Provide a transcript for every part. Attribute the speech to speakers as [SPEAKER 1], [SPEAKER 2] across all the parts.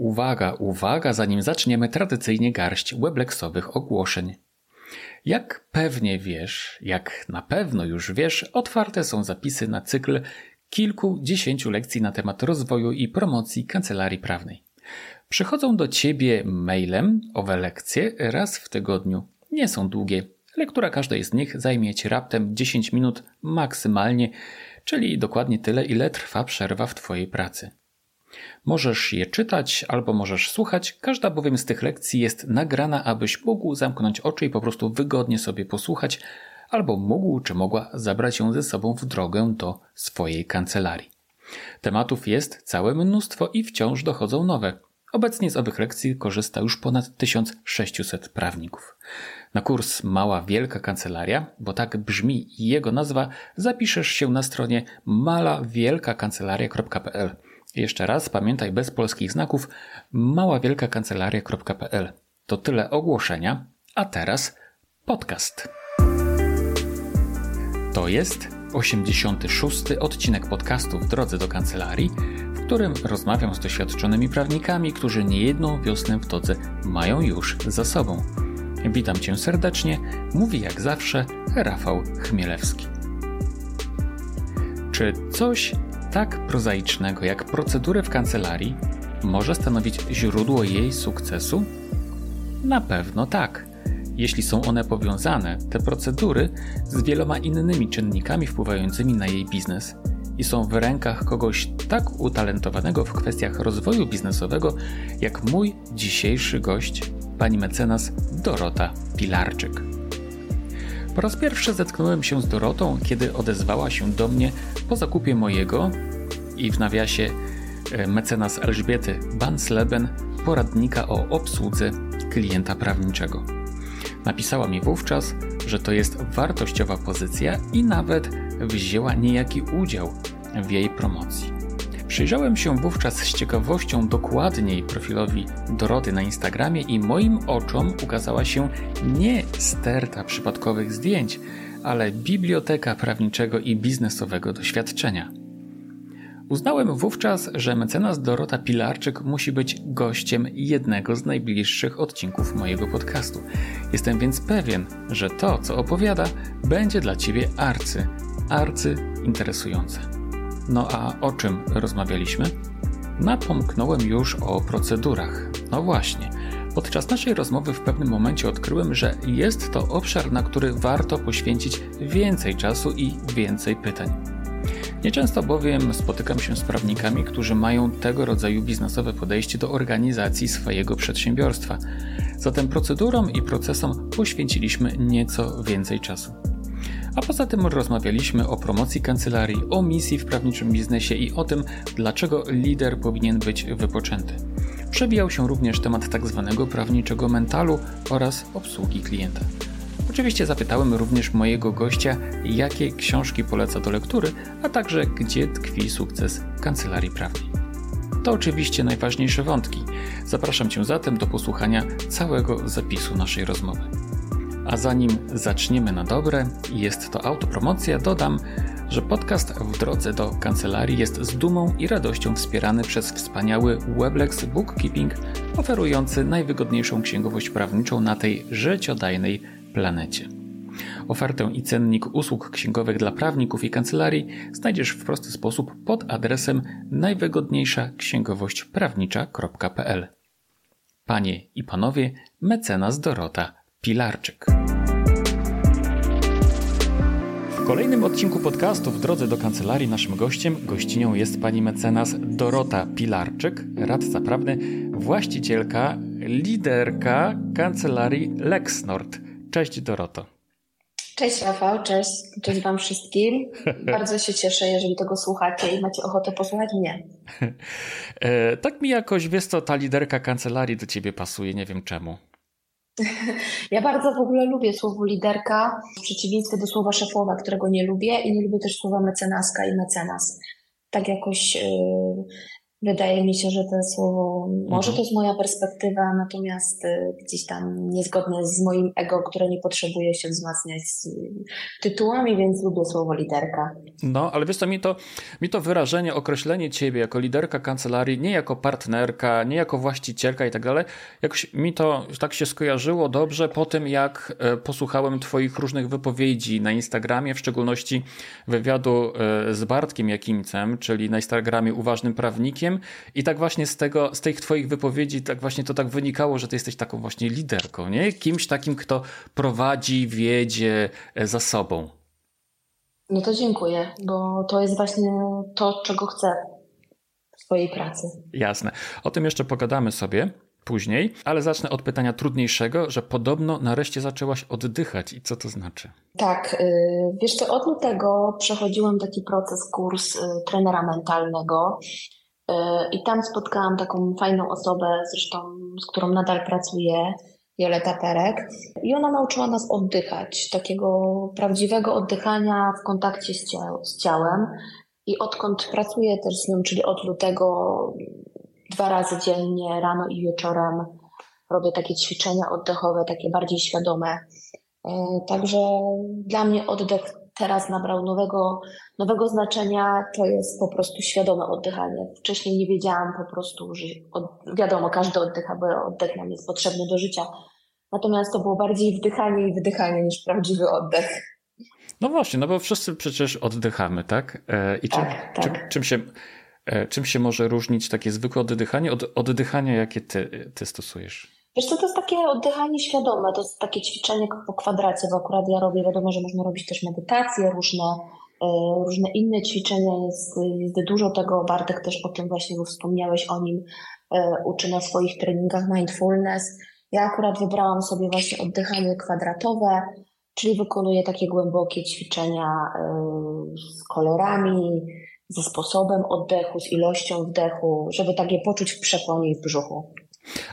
[SPEAKER 1] Uwaga, uwaga, zanim zaczniemy tradycyjnie garść webleksowych ogłoszeń. Jak pewnie wiesz, jak na pewno już wiesz, otwarte są zapisy na cykl kilkudziesięciu lekcji na temat rozwoju i promocji kancelarii prawnej. Przychodzą do ciebie mailem owe lekcje raz w tygodniu. Nie są długie. Lektura każdej z nich zajmie ci raptem 10 minut maksymalnie, czyli dokładnie tyle, ile trwa przerwa w twojej pracy. Możesz je czytać albo możesz słuchać, każda bowiem z tych lekcji jest nagrana, abyś mógł zamknąć oczy i po prostu wygodnie sobie posłuchać, albo mógł czy mogła zabrać ją ze sobą w drogę do swojej kancelarii. Tematów jest całe mnóstwo i wciąż dochodzą nowe. Obecnie z owych lekcji korzysta już ponad 1600 prawników. Na kurs Mała Wielka Kancelaria, bo tak brzmi jego nazwa, zapiszesz się na stronie malawielkakancelaria.pl. Jeszcze raz pamiętaj bez polskich znaków maławielkakancelaria.pl. To tyle ogłoszenia, a teraz podcast. To jest 86. odcinek podcastu w drodze do kancelarii, w którym rozmawiam z doświadczonymi prawnikami, którzy niejedną wiosnę w todze mają już za sobą. Witam Cię serdecznie, mówi jak zawsze Rafał Chmielewski. Czy coś tak prozaicznego jak procedury w kancelarii może stanowić źródło jej sukcesu? Na pewno tak. Jeśli są one powiązane, te procedury, z wieloma innymi czynnikami wpływającymi na jej biznes i są w rękach kogoś tak utalentowanego w kwestiach rozwoju biznesowego, jak mój dzisiejszy gość, pani mecenas Dorota Pilarczyk. Po raz pierwszy zetknąłem się z Dorotą, kiedy odezwała się do mnie po zakupie mojego i w nawiasie e, mecenas Elżbiety Bansleben poradnika o obsłudze klienta prawniczego. Napisała mi wówczas, że to jest wartościowa pozycja i nawet wzięła niejaki udział w jej promocji. Przyjrzałem się wówczas z ciekawością dokładniej profilowi Doroty na Instagramie i moim oczom ukazała się nie sterta przypadkowych zdjęć, ale biblioteka prawniczego i biznesowego doświadczenia. Uznałem wówczas, że mecenas Dorota Pilarczyk musi być gościem jednego z najbliższych odcinków mojego podcastu. Jestem więc pewien, że to, co opowiada, będzie dla Ciebie arcy, arcy interesujące. No a o czym rozmawialiśmy? Napomknąłem już o procedurach. No właśnie. Podczas naszej rozmowy w pewnym momencie odkryłem, że jest to obszar, na który warto poświęcić więcej czasu i więcej pytań. Nieczęsto bowiem spotykam się z prawnikami, którzy mają tego rodzaju biznesowe podejście do organizacji swojego przedsiębiorstwa. Zatem procedurom i procesom poświęciliśmy nieco więcej czasu. A poza tym rozmawialiśmy o promocji kancelarii, o misji w prawniczym biznesie i o tym, dlaczego lider powinien być wypoczęty. Przewijał się również temat tzw. Tak prawniczego mentalu oraz obsługi klienta. Oczywiście zapytałem również mojego gościa, jakie książki poleca do lektury, a także gdzie tkwi sukces kancelarii prawnej. To oczywiście najważniejsze wątki. Zapraszam Cię zatem do posłuchania całego zapisu naszej rozmowy. A zanim zaczniemy na dobre, jest to autopromocja, dodam, że podcast w drodze do kancelarii jest z dumą i radością wspierany przez wspaniały Weblex Bookkeeping, oferujący najwygodniejszą księgowość prawniczą na tej życiodajnej planecie. Ofertę i cennik usług księgowych dla prawników i kancelarii znajdziesz w prosty sposób pod adresem najwygodniejsza księgowość prawnicza.pl. Panie i panowie, mecenas Dorota Pilarczyk. Kolejnym odcinku podcastu w drodze do kancelarii naszym gościem, gościnią jest pani mecenas Dorota Pilarczyk, radca prawny, właścicielka, liderka kancelarii LexNord. Cześć Doroto.
[SPEAKER 2] Cześć Rafał, cześć, cześć Wam wszystkim. Bardzo się cieszę, jeżeli tego słuchacie i macie ochotę posłuchać mnie.
[SPEAKER 1] E, tak mi jakoś, wiesz co, ta liderka kancelarii do Ciebie pasuje, nie wiem czemu.
[SPEAKER 2] Ja bardzo w ogóle lubię słowo liderka, w przeciwieństwie do słowa szefowa, którego nie lubię i nie lubię też słowa mecenaska i mecenas. Tak jakoś yy, Wydaje mi się, że to słowo, może mhm. to jest moja perspektywa, natomiast y, gdzieś tam niezgodne z moim ego, które nie potrzebuje się wzmacniać tytułami, więc lubię słowo liderka.
[SPEAKER 1] No, ale wiesz co, mi to, mi to wyrażenie, określenie ciebie jako liderka kancelarii, nie jako partnerka, nie jako właścicielka i tak dalej, jakoś mi to tak się skojarzyło dobrze po tym, jak e, posłuchałem twoich różnych wypowiedzi na Instagramie, w szczególności wywiadu e, z Bartkiem Jakimcem, czyli na Instagramie Uważnym Prawnikiem, i tak właśnie z tego, z tych twoich wypowiedzi, tak właśnie to tak wynikało, że ty jesteś taką właśnie liderką, nie? Kimś takim, kto prowadzi, wiedzie e, za sobą.
[SPEAKER 2] No to dziękuję, bo to jest właśnie to, czego chcę w swojej pracy.
[SPEAKER 1] Jasne. O tym jeszcze pogadamy sobie później, ale zacznę od pytania trudniejszego, że podobno nareszcie zaczęłaś oddychać i co to znaczy?
[SPEAKER 2] Tak, y, wiesz co, od lutego przechodziłam taki proces, kurs y, trenera mentalnego i tam spotkałam taką fajną osobę, zresztą z którą nadal pracuję, Joleta Perek. I ona nauczyła nas oddychać, takiego prawdziwego oddychania w kontakcie z, z ciałem. I odkąd pracuję też z nią, czyli od lutego, dwa razy dziennie, rano i wieczorem, robię takie ćwiczenia oddechowe, takie bardziej świadome. E, także dla mnie oddech teraz nabrał nowego, nowego znaczenia, to jest po prostu świadome oddychanie. Wcześniej nie wiedziałam po prostu, że od, wiadomo, każdy oddycha, bo oddech nam jest potrzebny do życia. Natomiast to było bardziej wdychanie i wydychanie niż prawdziwy oddech.
[SPEAKER 1] No właśnie, no bo wszyscy przecież oddychamy, tak? E, I czym, tak, tak. Czym, czym, się, e, czym się może różnić takie zwykłe oddychanie od oddychania, jakie ty, ty stosujesz?
[SPEAKER 2] Wiesz co, to jest takie oddychanie świadome, to jest takie ćwiczenie po kwadracie, bo akurat ja robię, wiadomo, że można robić też medytacje, różne, e, różne inne ćwiczenia, jest, jest dużo tego, Bartek też o tym właśnie, bo wspomniałeś o nim, e, uczy na swoich treningach mindfulness. Ja akurat wybrałam sobie właśnie oddychanie kwadratowe, czyli wykonuję takie głębokie ćwiczenia e, z kolorami, ze sposobem oddechu, z ilością wdechu, żeby tak je poczuć w przeponie i w brzuchu.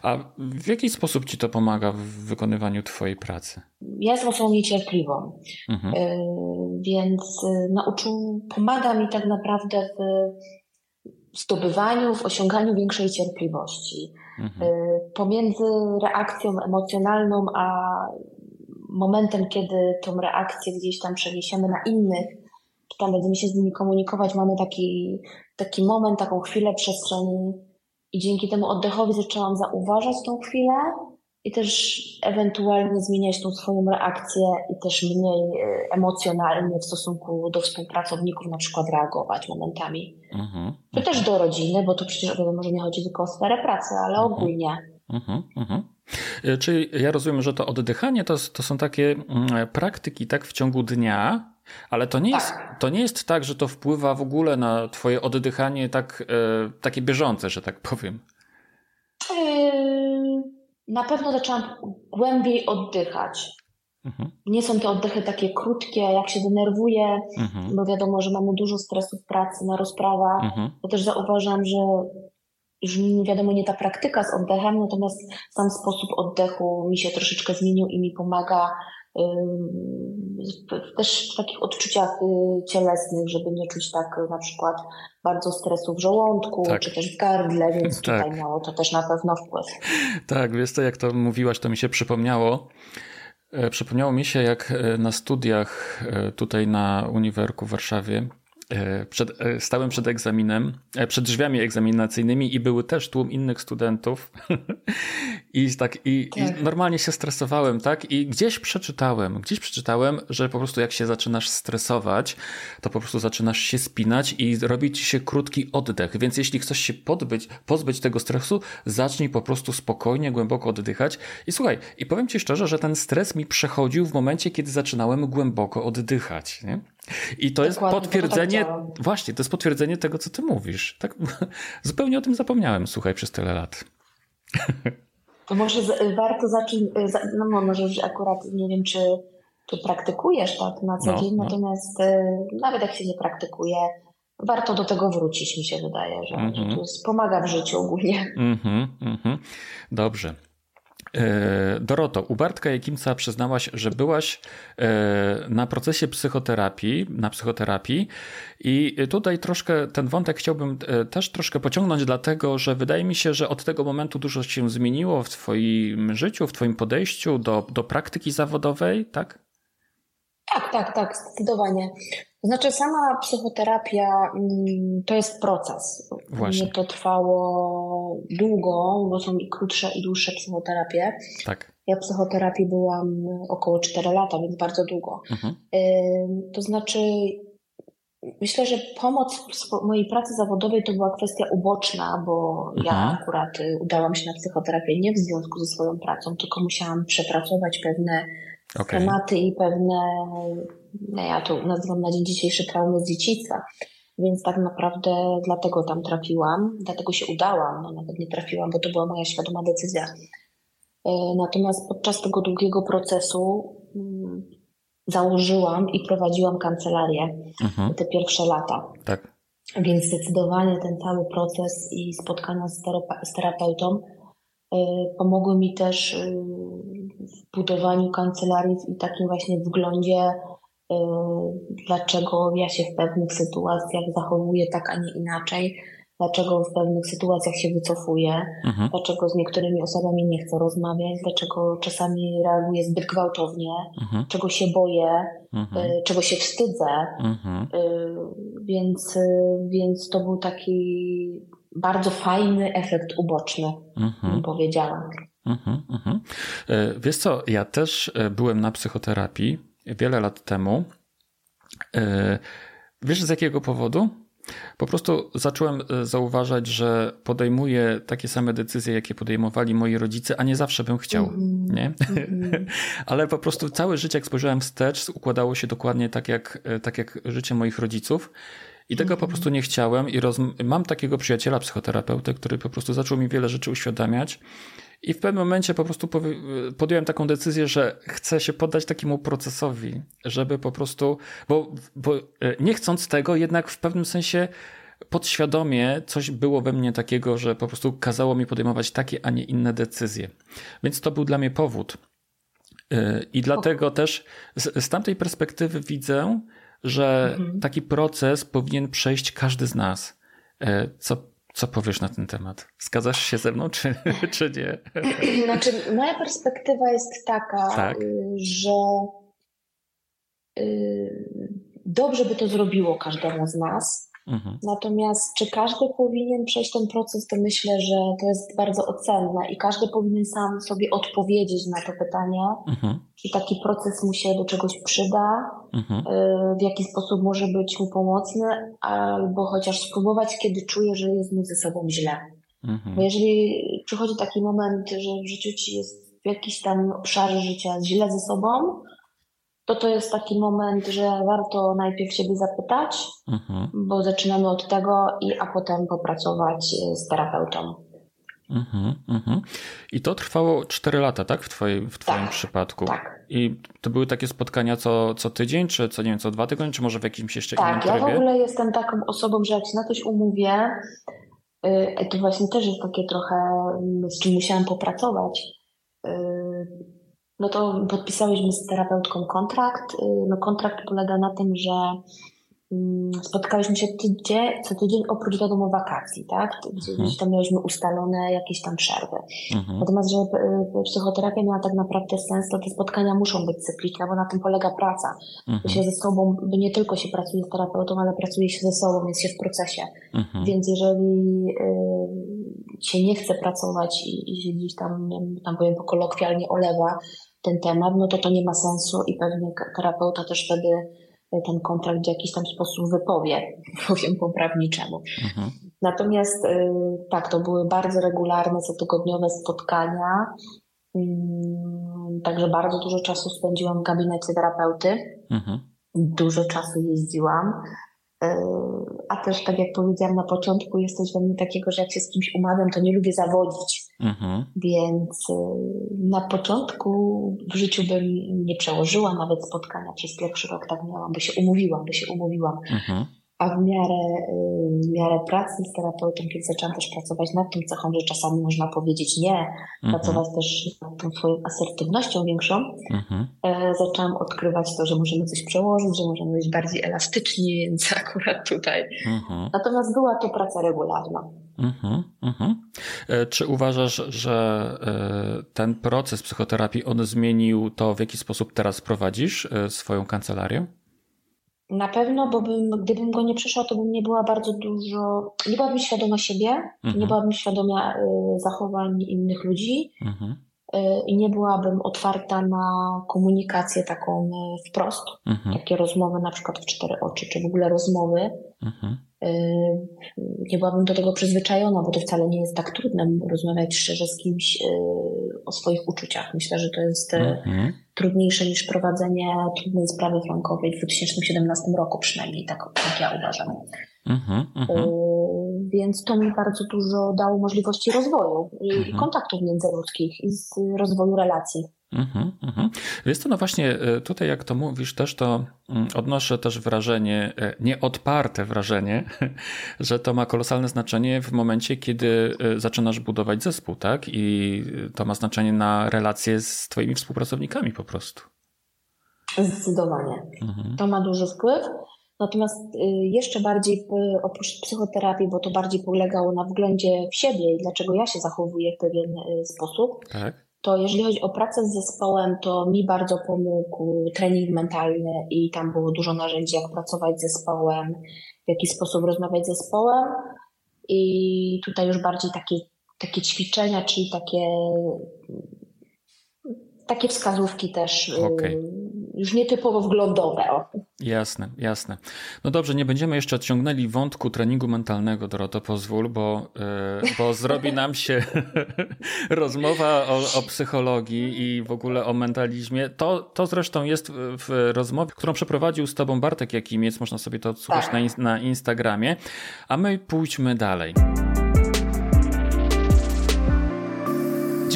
[SPEAKER 1] A w jaki sposób ci to pomaga w wykonywaniu twojej pracy?
[SPEAKER 2] Ja jestem osobą niecierpliwą, mhm. Y, więc y, nauczył, pomaga mi tak naprawdę w zdobywaniu, w osiąganiu większej cierpliwości. Mhm. Y, pomiędzy reakcją emocjonalną a momentem, kiedy tą reakcję gdzieś tam przeniesiemy na innych, czy tam będziemy się z nimi komunikować, mamy taki, taki moment, taką chwilę przestrzeni i dzięki temu oddechowi zaczęłam zauważać tą chwilę i też ewentualnie zmieniać tą swoją reakcję i też mniej e, emocjonalnie w stosunku do współpracowników na przykład reagować momentami. Mhm, Czy też do rodziny, bo to przecież wiadomo, że nie chodzi tylko o sferę pracy, ale mhm. ogólnie. Mhm,
[SPEAKER 1] mhm. E, czyli ja rozumiem, że to oddychanie to, to są takie mm, praktyki tak w ciągu dnia, ale to nie, tak. jest, to nie jest tak, że to wpływa w ogóle na twoje oddychanie tak, e, takie bieżące, że tak powiem.
[SPEAKER 2] Yy, na pewno zaczęłam głębiej oddychać. Mhm. Nie są te oddechy takie krótkie, jak się denerwuję, mhm. bo wiadomo, że mamy dużo stresu w pracy, na rozprawach. Mhm. To też zauważam, że już wiadomo, nie ta praktyka z oddechem, natomiast sam sposób oddechu mi się troszeczkę zmienił i mi pomaga też w takich odczuciach y, cielesnych, żeby nie czuć tak na przykład bardzo stresu w żołądku, tak. czy też w gardle, więc tak. tutaj miało to też na pewno wpływ.
[SPEAKER 1] Tak, wiesz to jak to mówiłaś, to mi się przypomniało. E, przypomniało mi się, jak e, na studiach e, tutaj na Uniwerku w Warszawie przed, e, stałem przed egzaminem, e, przed drzwiami egzaminacyjnymi i były też tłum innych studentów. I tak, i, tak. i, normalnie się stresowałem, tak? I gdzieś przeczytałem, gdzieś przeczytałem, że po prostu jak się zaczynasz stresować, to po prostu zaczynasz się spinać i robi ci się krótki oddech. Więc jeśli chcesz się podbyć, pozbyć tego stresu, zacznij po prostu spokojnie, głęboko oddychać. I słuchaj, i powiem ci szczerze, że ten stres mi przechodził w momencie, kiedy zaczynałem głęboko oddychać. Nie? I to jest potwierdzenie, to tak właśnie, to jest potwierdzenie tego, co ty mówisz. Tak, zupełnie o tym zapomniałem, słuchaj, przez tyle lat.
[SPEAKER 2] To może z, warto zacząć, no może akurat nie wiem, czy, czy praktykujesz tak na co no, dzień, no. natomiast y, nawet jak się nie praktykuje, warto do tego wrócić, mi się wydaje, że, mm -hmm. że to jest, pomaga w życiu ogólnie. Mm -hmm, mm
[SPEAKER 1] -hmm. Dobrze. E, Doroto, u Bartka Jakimca przyznałaś, że byłaś e, na procesie psychoterapii, na psychoterapii i tutaj troszkę ten wątek chciałbym e, też troszkę pociągnąć, dlatego że wydaje mi się, że od tego momentu dużo się zmieniło w twoim życiu, w twoim podejściu do, do praktyki zawodowej, tak?
[SPEAKER 2] Tak, tak, tak, zdecydowanie. To znaczy, sama psychoterapia mm, to jest proces.
[SPEAKER 1] Właśnie.
[SPEAKER 2] Mnie to trwało długo, bo są i krótsze, i dłuższe psychoterapie.
[SPEAKER 1] Tak.
[SPEAKER 2] Ja w psychoterapii byłam około 4 lata, więc bardzo długo.
[SPEAKER 1] Mhm.
[SPEAKER 2] To znaczy, myślę, że pomoc w mojej pracy zawodowej to była kwestia uboczna, bo ja
[SPEAKER 1] Mhm.
[SPEAKER 2] akurat y, udałam się na psychoterapię nie w związku ze swoją pracą, tylko musiałam przepracować pewne
[SPEAKER 1] Okej.
[SPEAKER 2] tematy i pewne, no ja to nazywam na dzień dzisiejszy traumy z dzieciństwa. Więc tak naprawdę dlatego tam trafiłam, dlatego się udałam, no nawet nie trafiłam, bo to była moja świadoma decyzja. E, Natomiast podczas tego długiego procesu mm, założyłam i prowadziłam kancelarię
[SPEAKER 1] Mhm.
[SPEAKER 2] te pierwsze lata.
[SPEAKER 1] Tak.
[SPEAKER 2] Więc zdecydowanie ten cały proces i spotkania z, terapeutą pomogły mi też y, w budowaniu kancelarii i takim właśnie wglądzie, y, dlaczego ja się w pewnych sytuacjach zachowuję tak, a nie inaczej, dlaczego w pewnych sytuacjach się wycofuję,
[SPEAKER 1] Mhm.
[SPEAKER 2] dlaczego z niektórymi osobami nie chcę rozmawiać, dlaczego czasami reaguję zbyt gwałtownie,
[SPEAKER 1] Mhm.
[SPEAKER 2] czego się boję,
[SPEAKER 1] Mhm.
[SPEAKER 2] y, czego się wstydzę.
[SPEAKER 1] Mhm.
[SPEAKER 2] Więc, y, więc to był taki bardzo fajny efekt uboczny,
[SPEAKER 1] Mhm.
[SPEAKER 2] bym powiedziała.
[SPEAKER 1] Mhm, mhm. E, Wiesz co, ja też e, byłem na psychoterapii wiele lat temu. E, Wiesz z jakiego powodu? Po prostu zacząłem zauważać, że podejmuję takie same decyzje, jakie podejmowali moi rodzice, a nie zawsze bym chciał.
[SPEAKER 2] Mhm.
[SPEAKER 1] Nie?
[SPEAKER 2] Mhm.
[SPEAKER 1] Ale po prostu całe życie, jak spojrzałem wstecz, układało się dokładnie tak jak, tak jak życie moich rodziców. I tego po
[SPEAKER 2] Mhm.
[SPEAKER 1] prostu nie chciałem. I mam takiego przyjaciela, psychoterapeutę, który po prostu zaczął mi wiele rzeczy uświadamiać. I w pewnym momencie po prostu podjąłem taką decyzję, że chcę się poddać takiemu procesowi, żeby po prostu, bo, bo e, nie chcąc tego, jednak w pewnym sensie podświadomie coś było we mnie takiego, że po prostu kazało mi podejmować takie, a nie inne decyzje. Więc to był dla mnie powód. Yy, I dlatego też z, z tamtej perspektywy widzę, że
[SPEAKER 2] Mhm.
[SPEAKER 1] taki proces powinien przejść każdy z nas. Yy, Co, co powiesz na ten temat? Zgadzasz się ze mną, czy, czy nie?
[SPEAKER 2] Znaczy, moja perspektywa jest taka,
[SPEAKER 1] Tak.
[SPEAKER 2] y, że y, dobrze by to zrobiło każdemu z nas.
[SPEAKER 1] Mhm.
[SPEAKER 2] Natomiast czy każdy powinien przejść ten proces, to myślę, że to jest bardzo ocenne i każdy powinien sam sobie odpowiedzieć na to pytanie,
[SPEAKER 1] Mhm.
[SPEAKER 2] czy taki proces mu się do czegoś przyda,
[SPEAKER 1] Mhm.
[SPEAKER 2] y, w jaki sposób może być mu pomocny, albo chociaż spróbować, kiedy czuje, że jest mu ze sobą źle. Bo
[SPEAKER 1] Mhm.
[SPEAKER 2] jeżeli przychodzi taki moment, że w życiu ci jest w jakiś tam obszarze życia źle ze sobą, to to jest taki moment, że warto najpierw siebie zapytać,
[SPEAKER 1] Mhm.
[SPEAKER 2] bo zaczynamy od tego, i, a potem popracować y, z terapeutą.
[SPEAKER 1] Mhm. Mhm. I to trwało 4 lata, tak? W, twojej, w Twoim
[SPEAKER 2] Tak,
[SPEAKER 1] przypadku.
[SPEAKER 2] Tak.
[SPEAKER 1] I to były takie spotkania co, co tydzień, czy co nie wiem, co dwa tygodnie, czy może w jakimś jeszcze
[SPEAKER 2] Tak, ja
[SPEAKER 1] innym
[SPEAKER 2] w
[SPEAKER 1] trybie?
[SPEAKER 2] ogóle jestem taką osobą, że jak się na coś umówię, y, to właśnie też jest takie trochę, z czym musiałam popracować. Y, No to podpisałyśmy z terapeutką kontrakt. Y, No kontrakt polega na tym, że mm, spotkałyśmy się tydzień, co tydzień oprócz wiadomo wakacji, tak? Gdzie-
[SPEAKER 1] Mhm.
[SPEAKER 2] Gdzieś tam miałyśmy ustalone jakieś tam przerwy.
[SPEAKER 1] Mhm.
[SPEAKER 2] Natomiast, żeby y, psychoterapia miała tak naprawdę sens, to te spotkania muszą być cykliczne, bo na tym polega praca. Że
[SPEAKER 1] Mhm.
[SPEAKER 2] się ze sobą, bo nie tylko się pracuje z terapeutą, ale pracuje się ze sobą, jest się w procesie.
[SPEAKER 1] Mhm.
[SPEAKER 2] Więc jeżeli y, się nie chce pracować i, i się gdzieś tam, tam powiem po kolokwialnie olewa ten temat, no to to nie ma sensu i pewnie terapeuta też wtedy y, ten kontrakt w jakiś tam sposób wypowie, powiem po prawniczemu.
[SPEAKER 1] Mhm.
[SPEAKER 2] Natomiast y, tak, to były bardzo regularne, cotygodniowe spotkania. Ym, Także bardzo dużo czasu spędziłam w gabinecie terapeuty.
[SPEAKER 1] Mhm.
[SPEAKER 2] Dużo czasu jeździłam. Y, A też, tak jak powiedziałam na początku, jest coś we mnie takiego, że jak się z kimś umawiam, to nie lubię zawodzić.
[SPEAKER 1] Mhm.
[SPEAKER 2] Więc y, na początku w życiu bym nie przełożyła nawet spotkania przez pierwszy rok, tak miałam, bo się umówiłam, bo się umówiłam.
[SPEAKER 1] Mhm.
[SPEAKER 2] A w miarę, y, w miarę pracy z terapeutą, kiedy zaczęłam też pracować nad tą cechą, że czasami można powiedzieć nie, mhm. pracować też nad tą swoją asertywnością większą, mhm. E, zaczęłam odkrywać to, że możemy coś przełożyć, że możemy być bardziej elastyczni, więc akurat tutaj. Mhm. Natomiast była to praca regularna. Mhm,
[SPEAKER 1] mhm. E, czy uważasz, że e, ten proces psychoterapii on zmienił to, w jaki sposób teraz prowadzisz swoją kancelarię?
[SPEAKER 2] Na pewno, bo bym, gdybym go nie przeszła, to bym nie była bardzo dużo, nie byłabym świadoma siebie, mhm. nie byłabym świadoma y, zachowań innych ludzi mhm. y, i nie byłabym otwarta na komunikację taką y, wprost, mhm. takie rozmowy na przykład w cztery oczy, czy w ogóle rozmowy. Mhm. Y, nie byłabym do tego przyzwyczajona, bo to wcale nie jest tak trudne rozmawiać szczerze z kimś y, o swoich uczuciach. Myślę, że to jest y, mhm. trudniejsze niż prowadzenie trudnej sprawy frankowej w 2017 roku przynajmniej, tak, tak ja uważam. Mhm, mhm. Więc to mi bardzo dużo dało możliwości rozwoju i kontaktów międzyludzkich i rozwoju relacji. Mhm,
[SPEAKER 1] mhm. Wiesz co, no właśnie e, tutaj jak to mówisz też, to mm, odnoszę też wrażenie, e, nieodparte wrażenie, że to ma kolosalne znaczenie w momencie, kiedy e, zaczynasz budować zespół, tak? I to ma znaczenie na relacje z twoimi współpracownikami po prostu.
[SPEAKER 2] Zdecydowanie. Mhm. To ma duży wpływ. Natomiast jeszcze bardziej oprócz psychoterapii, bo to bardziej polegało na wglądzie w siebie i dlaczego ja się zachowuję w pewien sposób. Tak to jeżeli chodzi o pracę z zespołem, to mi bardzo pomógł trening mentalny i tam było dużo narzędzi, jak pracować z zespołem, w jaki sposób rozmawiać z zespołem. I tutaj już bardziej takie, takie ćwiczenia, czyli takie, takie wskazówki też okay już nietypowo wglądowe.
[SPEAKER 1] Jasne, jasne. No dobrze, nie będziemy jeszcze odciągnęli wątku treningu mentalnego, Doroto, pozwól, bo, yy, bo zrobi nam się rozmowa o, o, psychologii i w ogóle o mentalizmie. To, to zresztą jest w rozmowie, którą przeprowadził z tobą Bartek Jakimiec, można sobie to odsłuchać tak. na, na Instagramie, a my pójdźmy dalej.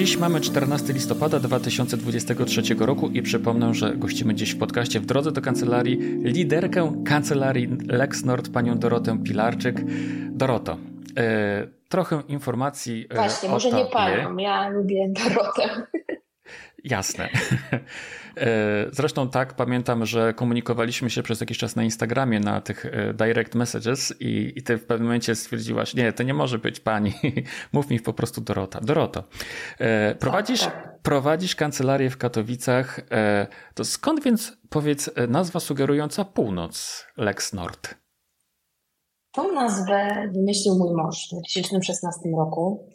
[SPEAKER 1] Dziś mamy 14 listopada 2023 roku i przypomnę, że gościmy dziś w podcaście w drodze do kancelarii liderkę kancelarii LexNord, panią Dorotę Pilarczyk. Doroto, e, trochę informacji
[SPEAKER 2] e, Właśnie, o może tobie. nie panią, ja lubię Dorotę.
[SPEAKER 1] Jasne. E, zresztą tak, pamiętam, że komunikowaliśmy się przez jakiś czas na Instagramie, na tych e, direct messages i, i ty w pewnym momencie stwierdziłaś, nie, to nie może być pani, mów mi po prostu Dorota. Doroto, e, prowadzisz, tak, tak. prowadzisz kancelarię w Katowicach, to skąd więc, powiedz, nazwa sugerująca północ Lex Nord?
[SPEAKER 2] Tą nazwę wymyślił mój mąż w 2016 roku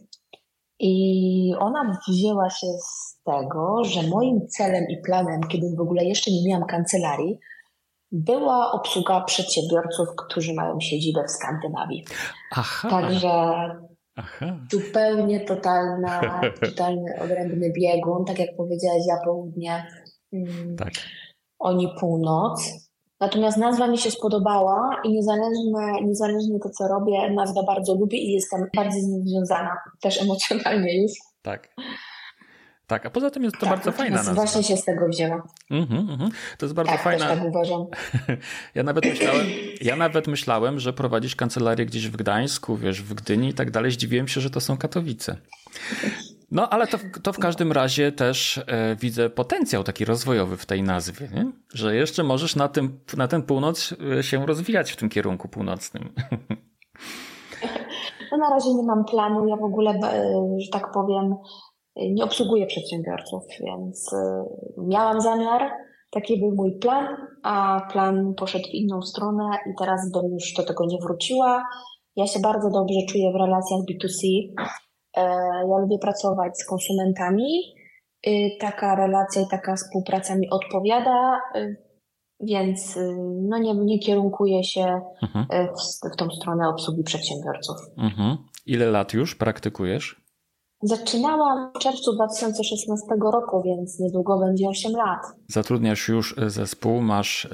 [SPEAKER 2] i ona wzięła się z tego, że moim celem i planem, kiedy w ogóle jeszcze nie miałam kancelarii, była obsługa przedsiębiorców, którzy mają siedzibę w Skandynawii. Aha. Także Aha. zupełnie totalna, totalny odrębny biegun, tak jak powiedziałaś, ja południe, mm, tak. oni północ. Natomiast nazwa mi się spodobała i niezależnie, niezależnie to, co robię, nazwa bardzo lubię i jestem bardzo z nią związana, też emocjonalnie już.
[SPEAKER 1] Tak. Tak, a poza tym jest to tak, bardzo fajna nazwa.
[SPEAKER 2] Właśnie się z tego wzięła. Mm-hmm,
[SPEAKER 1] mm-hmm. To jest bardzo tak, fajna.
[SPEAKER 2] tak uważam.
[SPEAKER 1] Ja nawet, myślałem, ja nawet myślałem, że prowadzisz kancelarię gdzieś w Gdańsku, wiesz, w Gdyni i tak dalej. Zdziwiłem się, że to są Katowice. No, ale to, to w każdym razie też e, widzę potencjał taki rozwojowy w tej nazwie, nie? że jeszcze możesz na, tym, na ten północ e, się rozwijać w tym kierunku północnym.
[SPEAKER 2] No na razie nie mam planu, ja w ogóle, e, że tak powiem, nie obsługuję przedsiębiorców, więc e, miałam zamiar, taki był mój plan, a plan poszedł w inną stronę i teraz bym już do tego nie wróciła. Ja się bardzo dobrze czuję w relacjach B2C. E, ja lubię pracować z konsumentami. E, taka relacja i taka współpraca mi odpowiada, więc no nie, nie kierunkuję się mhm. w, w tą stronę obsługi przedsiębiorców. Mhm.
[SPEAKER 1] Ile lat już praktykujesz?
[SPEAKER 2] Zaczynałam w czerwcu 2016 roku, więc niedługo będzie 8 lat.
[SPEAKER 1] Zatrudniasz już zespół, masz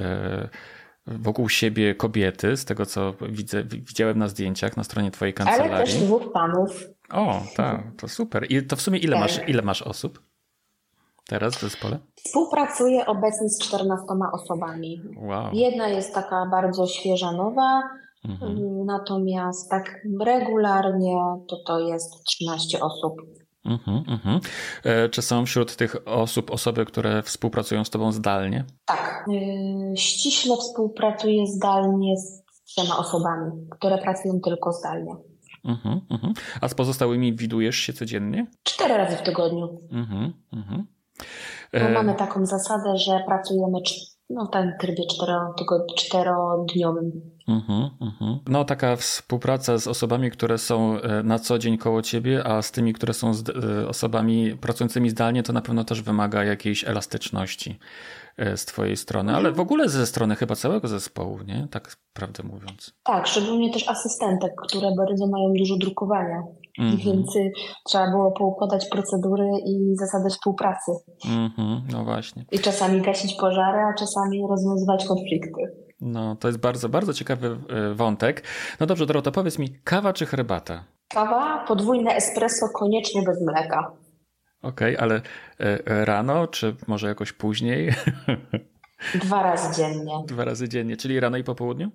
[SPEAKER 1] wokół siebie kobiety, z tego co widzę, widziałem na zdjęciach na stronie twojej kancelarii.
[SPEAKER 2] Ale też dwóch panów.
[SPEAKER 1] O, tak, to super. I to w sumie ile, tak. masz, ile masz osób teraz w zespole?
[SPEAKER 2] Współpracuję obecnie z 14 osobami. Wow. Jedna jest taka bardzo świeża, nowa, Mhm. Natomiast tak regularnie to to jest 13 osób.
[SPEAKER 1] Mhm, mhm. E, czy są wśród tych osób osoby, które współpracują z Tobą zdalnie?
[SPEAKER 2] Tak. E, ściśle współpracuję zdalnie z trzema osobami, które pracują tylko zdalnie.
[SPEAKER 1] Mhm, mhm. A z pozostałymi widujesz się codziennie?
[SPEAKER 2] Cztery razy w tygodniu.
[SPEAKER 1] Mhm, mhm.
[SPEAKER 2] E... Mamy taką zasadę, że pracujemy no, w tym trybie czterodniowym.
[SPEAKER 1] Mhm, mhm. No, taka współpraca z osobami, które są e, na co dzień koło ciebie, a z tymi, które są z e, osobami pracującymi zdalnie, to na pewno też wymaga jakiejś elastyczności. E, z twojej strony, ale w ogóle ze strony chyba całego zespołu, nie? Tak prawdę mówiąc.
[SPEAKER 2] Tak, szczególnie też asystentek, które bardzo mają dużo drukowania. Mm -hmm. Więc y, trzeba było poukładać procedury i zasady współpracy.
[SPEAKER 1] Mm -hmm, no właśnie.
[SPEAKER 2] I czasami gasić pożary, a czasami rozwiązywać konflikty.
[SPEAKER 1] No, to jest bardzo, bardzo ciekawy y, wątek. No dobrze, Dorota, powiedz mi, kawa czy herbata?
[SPEAKER 2] Kawa, podwójne espresso, koniecznie bez mleka.
[SPEAKER 1] Okej, okay, ale e, rano, czy może jakoś później?
[SPEAKER 2] Dwa razy dziennie.
[SPEAKER 1] Dwa razy dziennie, czyli rano i po południu?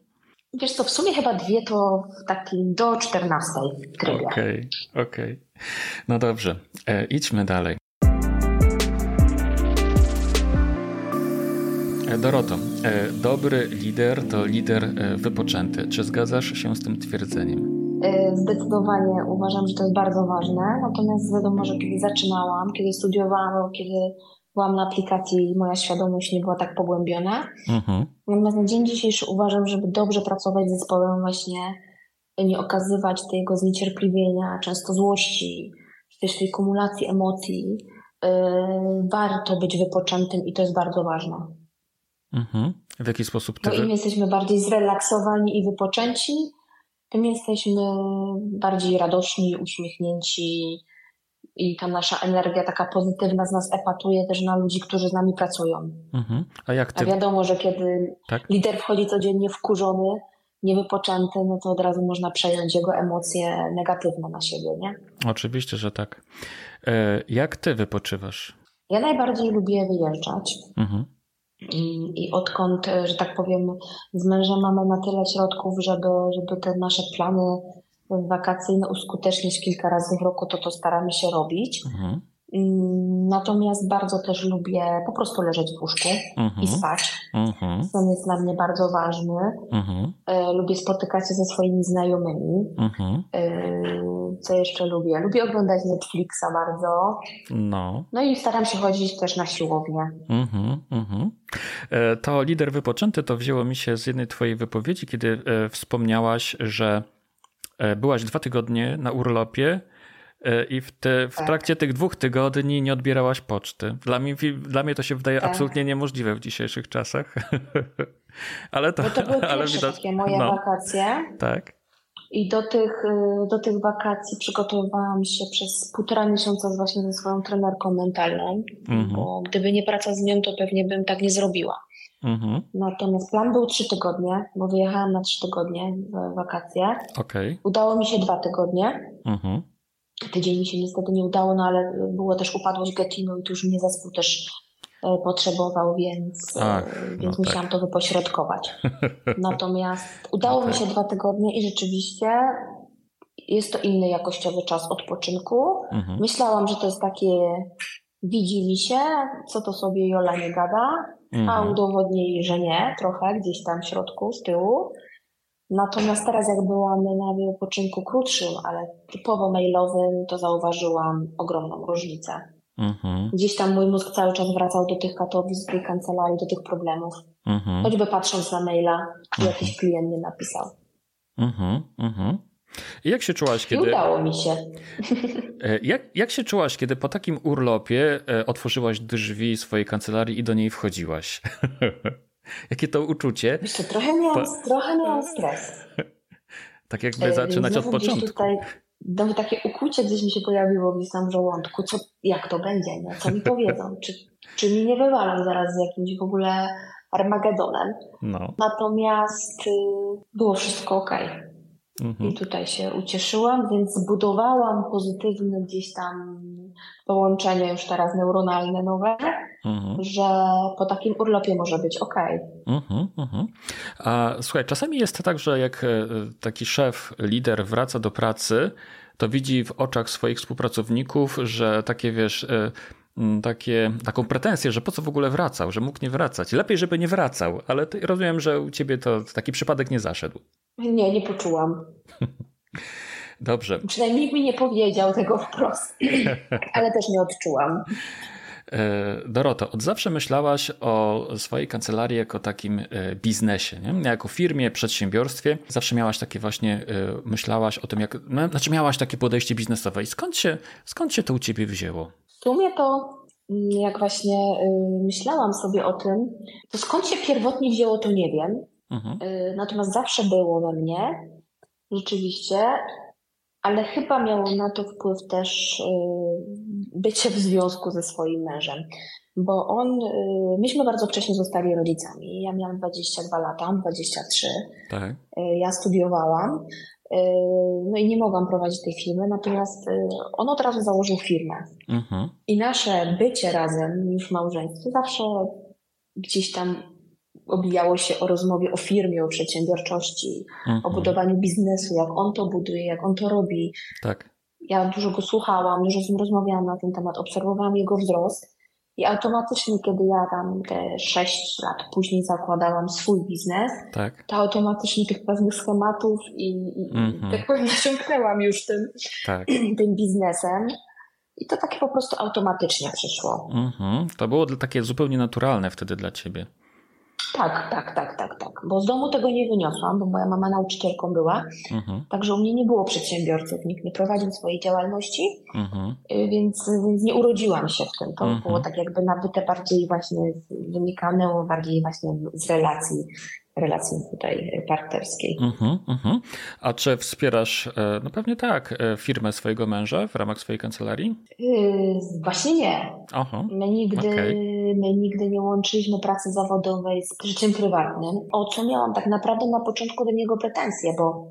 [SPEAKER 2] Wiesz co, w sumie chyba dwie to w takim do 14 trybie.
[SPEAKER 1] Okej, okay, okej. Okay. No dobrze, e, idźmy dalej. E, Doroto, e, dobry lider to lider wypoczęty. Czy zgadzasz się z tym twierdzeniem?
[SPEAKER 2] E, zdecydowanie uważam, że to jest bardzo ważne. Natomiast wiadomo, że kiedy zaczynałam, kiedy studiowałam, kiedy byłam na aplikacji, moja świadomość nie była tak pogłębiona. Mhm. Natomiast na dzień dzisiejszy uważam, żeby dobrze pracować z zespołem, właśnie nie okazywać tego zniecierpliwienia, często złości, czy też tej kumulacji emocji. Yy, warto być wypoczętym i to jest bardzo ważne.
[SPEAKER 1] Mhm. W jaki sposób
[SPEAKER 2] ty... Bo im jesteśmy bardziej zrelaksowani i wypoczęci, tym jesteśmy bardziej radośni, uśmiechnięci i ta nasza energia taka pozytywna z nas epatuje też na ludzi, którzy z nami pracują. Mhm.
[SPEAKER 1] A jak ty?
[SPEAKER 2] A wiadomo, że kiedy tak? lider wchodzi codziennie wkurzony, niewypoczęty, no to od razu można przejąć jego emocje negatywne na siebie, nie?
[SPEAKER 1] Oczywiście, że tak. E, jak ty wypoczywasz?
[SPEAKER 2] Ja najbardziej lubię wyjeżdżać. Mhm. I, I odkąd, że tak powiem, z mężem mamy na tyle środków, żeby, żeby te nasze plany wakacyjne uskutecznić kilka razy w roku, to to staramy się robić. Mhm. Natomiast bardzo też lubię po prostu leżeć w łóżku mhm. i spać. Mhm. Sen jest dla mnie bardzo ważny. Mhm. E, lubię spotykać się ze swoimi znajomymi. Mhm. E, co jeszcze lubię? Lubię oglądać Netflixa bardzo. No. No i staram się chodzić też na siłownię. Mhm.
[SPEAKER 1] E, to lider wypoczęty to wzięło mi się z jednej twojej wypowiedzi, kiedy wspomniałaś, że byłaś dwa tygodnie na urlopie i w, te, w tak. trakcie tych dwóch tygodni nie odbierałaś poczty. Dla mnie, dla mnie to się wydaje tak. absolutnie niemożliwe w dzisiejszych czasach.
[SPEAKER 2] ale to, Bo to były ale widać, takie moje no, wakacje.
[SPEAKER 1] Tak.
[SPEAKER 2] I do tych, y, do tych wakacji przygotowywałam się przez półtora miesiąca właśnie ze swoją trenerką mentalną, mhm. bo gdyby nie praca z nią, to pewnie bym tak nie zrobiła. Mhm. Natomiast plan był trzy tygodnie, bo wyjechałam na trzy tygodnie w wakacje.
[SPEAKER 1] Okay.
[SPEAKER 2] Udało mi się dwa tygodnie. Mhm. Tydzień mi się niestety nie udało, no ale było też upadłość Getinu i tu już mnie zespół też e, potrzebował, więc, e, no więc tak. musiałam to wypośrodkować. Natomiast udało okay. mi się dwa tygodnie i rzeczywiście jest to inny jakościowy czas odpoczynku. Mhm. Myślałam, że to jest takie widzi mi się, co to sobie Jola nie gada, mhm. a udowodnię jej, że nie, trochę gdzieś tam w środku, z tyłu. Natomiast teraz, jak byłam na wypoczynku krótszym, ale typowo mailowym, to zauważyłam ogromną różnicę. Mhm. Gdzieś tam mój mózg cały czas wracał do tych Katowic, do tej kancelarii, do tych problemów. Mhm. Choćby patrząc na maila, mhm. jakiś klient nie napisał.
[SPEAKER 1] Mhm. Mhm. I jak się czułaś, kiedy.
[SPEAKER 2] I udało mi się.
[SPEAKER 1] E, jak, jak się czułaś, kiedy po takim urlopie e, otworzyłaś drzwi swojej kancelarii i do niej wchodziłaś? Jakie to uczucie?
[SPEAKER 2] Jeszcze trochę miałam, po... trochę miałam stres.
[SPEAKER 1] tak jakby e, zaczynać Znowu od początku. Tutaj,
[SPEAKER 2] no, takie ukłucie gdzieś mi się pojawiło gdzieś tam w żołądku. Co, jak to będzie? Nie? Co mi powiedzą? Czy, czy mi nie wywalą zaraz z jakimś w ogóle Armagedonem? No. Natomiast y, było wszystko ok. Mhm. I tutaj się ucieszyłam, więc zbudowałam pozytywne gdzieś tam połączenie już teraz neuronalne nowe mhm. że po takim urlopie może być ok. Mhm, mhm.
[SPEAKER 1] A słuchaj, czasami jest tak, że jak e, taki szef, lider wraca do pracy, to widzi w oczach swoich współpracowników, że takie wiesz e, takie, taką pretensję, że po co w ogóle wracał, że mógł nie wracać. Lepiej, żeby nie wracał, ale rozumiem, że u ciebie to taki przypadek nie zaszedł.
[SPEAKER 2] Nie, nie poczułam.
[SPEAKER 1] Dobrze.
[SPEAKER 2] Przynajmniej mi nie powiedział tego wprost, ale też nie odczułam.
[SPEAKER 1] E, Doroto, od zawsze myślałaś o swojej kancelarii jako takim e, biznesie, nie? jako firmie, przedsiębiorstwie. Zawsze miałaś takie właśnie, e, myślałaś o tym, jak, no, znaczy miałaś takie podejście biznesowe. I skąd się, skąd się to u ciebie wzięło?
[SPEAKER 2] W sumie to, mm, jak właśnie myślałam sobie o tym, to skąd się pierwotnie wzięło, to nie wiem. Mhm. Natomiast zawsze było we mnie, rzeczywiście, ale chyba miało na to wpływ też y, bycie w związku ze swoim mężem, bo on, y, myśmy bardzo wcześnie zostali rodzicami. Ja miałam 22 lata, on 23. Tak. Y, ja studiowałam, no i nie mogłam prowadzić tej firmy, natomiast on od razu założył firmę. Mhm. I nasze bycie razem już w małżeństwie zawsze gdzieś tam obijało się o rozmowie o firmie, o przedsiębiorczości, mhm. o budowaniu biznesu, jak on to buduje, jak on to robi. Tak. Ja dużo go słuchałam, dużo z nim rozmawiałam na ten temat, obserwowałam jego wzrost i automatycznie, kiedy ja tam te 6 lat później zakładałam swój biznes, tak. to automatycznie tych pewnych schematów i, i mhm. tak powiem, nasiąknęłam już tym, tak. tym biznesem. I to takie po prostu automatycznie przyszło. Mhm.
[SPEAKER 1] To było takie zupełnie naturalne wtedy dla ciebie.
[SPEAKER 2] Tak, tak, tak, tak, tak. Bo z domu tego nie wyniosłam, bo moja mama nauczycielką była. Mhm. Także u mnie nie było przedsiębiorców, nikt nie prowadził swojej działalności, mhm. Y, więc, więc nie urodziłam się w tym. To mhm. było tak jakby nabyte bardziej właśnie, wynikało bardziej właśnie z relacji relacji tutaj partnerskiej. Uh-huh, uh-huh.
[SPEAKER 1] A czy wspierasz, e, no pewnie tak, e, firmę swojego męża w ramach swojej kancelarii?
[SPEAKER 2] Yy, właśnie nie. My, nigdy, okay. my nigdy nie łączyliśmy pracy zawodowej z życiem prywatnym, o co miałam tak naprawdę na początku do niego pretensje, bo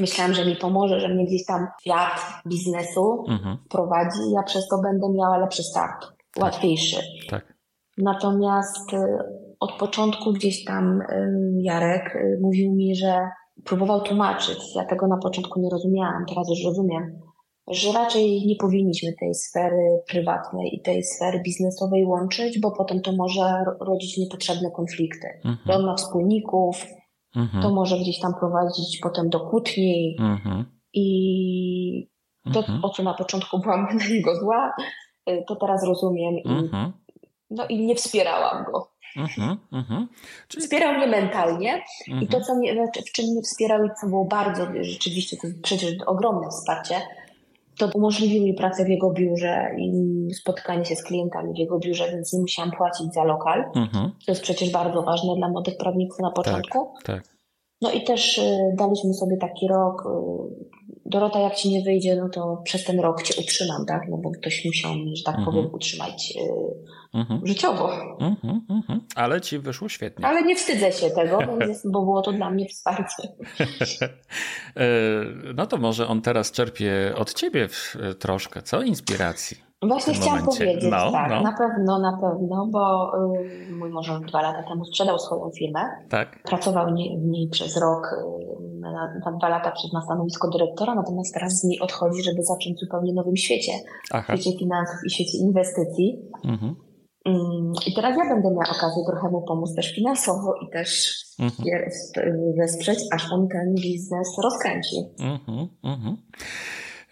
[SPEAKER 2] myślałam, że mi pomoże, że mnie gdzieś tam świat biznesu uh-huh. prowadzi, ja przez to będę miała lepszy start, tak. łatwiejszy. Tak. Natomiast od początku gdzieś tam Jarek y, mówił mi, że próbował tłumaczyć. Ja tego na początku nie rozumiałam, teraz już rozumiem, że raczej nie powinniśmy tej sfery prywatnej i tej sfery biznesowej łączyć, bo potem to może rodzić niepotrzebne konflikty. Mhm. On ma wspólników, mhm. to może gdzieś tam prowadzić potem do kłótni mhm. i to, mhm. o co na początku byłam na niego zła, y, to teraz rozumiem i, mhm. no i nie wspierałam go. Mhm, mhm. Czyli... Wspierał mnie mentalnie mhm. i to, co mnie, znaczy, w czym mnie wspierał i co było bardzo, rzeczywiście, to przecież ogromne wsparcie, to umożliwił mi pracę w jego biurze i spotkanie się z klientami w jego biurze, więc nie musiałam płacić za lokal. Mhm. To jest przecież bardzo ważne dla młodych prawników na początku. Tak, tak. No i też y, daliśmy sobie taki rok. Y, Dorota, jak ci nie wyjdzie, no to przez ten rok cię utrzymam, tak? No bo ktoś musiał mnie, że tak mhm. powiem, utrzymać y, mhm. życiowo. Mhm,
[SPEAKER 1] mhm. Ale ci wyszło świetnie.
[SPEAKER 2] Ale nie wstydzę się tego, bo było to dla mnie wsparcie.
[SPEAKER 1] E, no to może on teraz czerpie od ciebie troszkę, co? Inspiracji.
[SPEAKER 2] Właśnie chciałam momencie. powiedzieć, no, tak, no. na pewno, na pewno, bo y, mój mąż dwa lata temu sprzedał swoją firmę. Tak. Pracował w niej przez rok, y, na, na, dwa lata przed na stanowisko dyrektora, natomiast teraz z niej odchodzi, żeby zacząć w zupełnie nowym świecie. Aha. W świecie finansów i świecie inwestycji. Mhm. Mm, I teraz ja będę miała okazję trochę mu pomóc też finansowo i też mhm. wesprzeć, aż on ten biznes rozkręci. Mhm, mhm.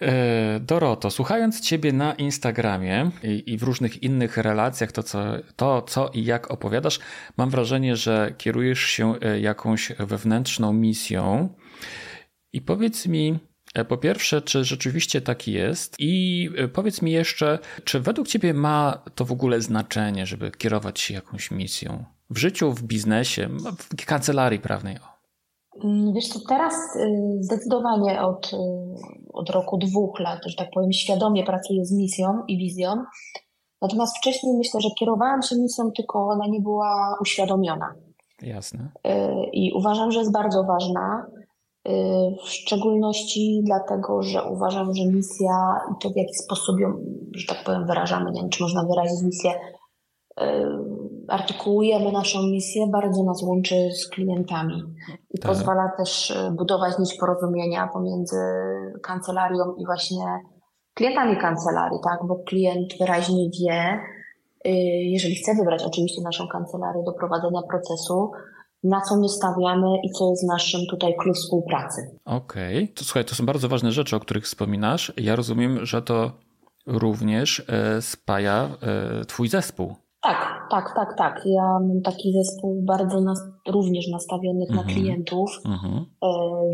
[SPEAKER 1] E, Doroto, słuchając Ciebie na Instagramie i, i, w różnych innych relacjach, to co, to co i jak opowiadasz, mam wrażenie, że kierujesz się e, jakąś wewnętrzną misją. I powiedz mi, po pierwsze, czy rzeczywiście tak jest? I e, powiedz mi jeszcze, czy według Ciebie ma to w ogóle znaczenie, żeby kierować się jakąś misją? W życiu, w biznesie, w kancelarii prawnej?
[SPEAKER 2] Mm, wiesz co, teraz y, zdecydowanie od, y, od roku dwóch lat, że tak powiem, świadomie pracuję z misją i wizją. Natomiast wcześniej myślę, że kierowałam się misją, tylko ona nie była uświadomiona.
[SPEAKER 1] Jasne.
[SPEAKER 2] Y, I uważam, że jest bardzo ważna. W szczególności dlatego, że uważam, że misja i to w jaki sposób ją, że tak powiem, wyrażamy, nie wiem, czy można wyrazić misję artykułujemy naszą misję, bardzo nas łączy z klientami i tak. pozwala też budować nić porozumienia pomiędzy kancelarią i właśnie klientami kancelarii, tak? Bo klient wyraźnie wie, y, jeżeli chce wybrać oczywiście naszą kancelarię do prowadzenia procesu, na co my stawiamy i co jest naszym tutaj klucz współpracy.
[SPEAKER 1] Okej, okay. to słuchaj, to są bardzo ważne rzeczy, o których wspominasz. Ja rozumiem, że to również e, spaja e, twój zespół.
[SPEAKER 2] Tak, tak, tak, tak. Ja mam taki zespół bardzo nas, również nastawionych mm -hmm. na mhm. klientów. Mm -hmm.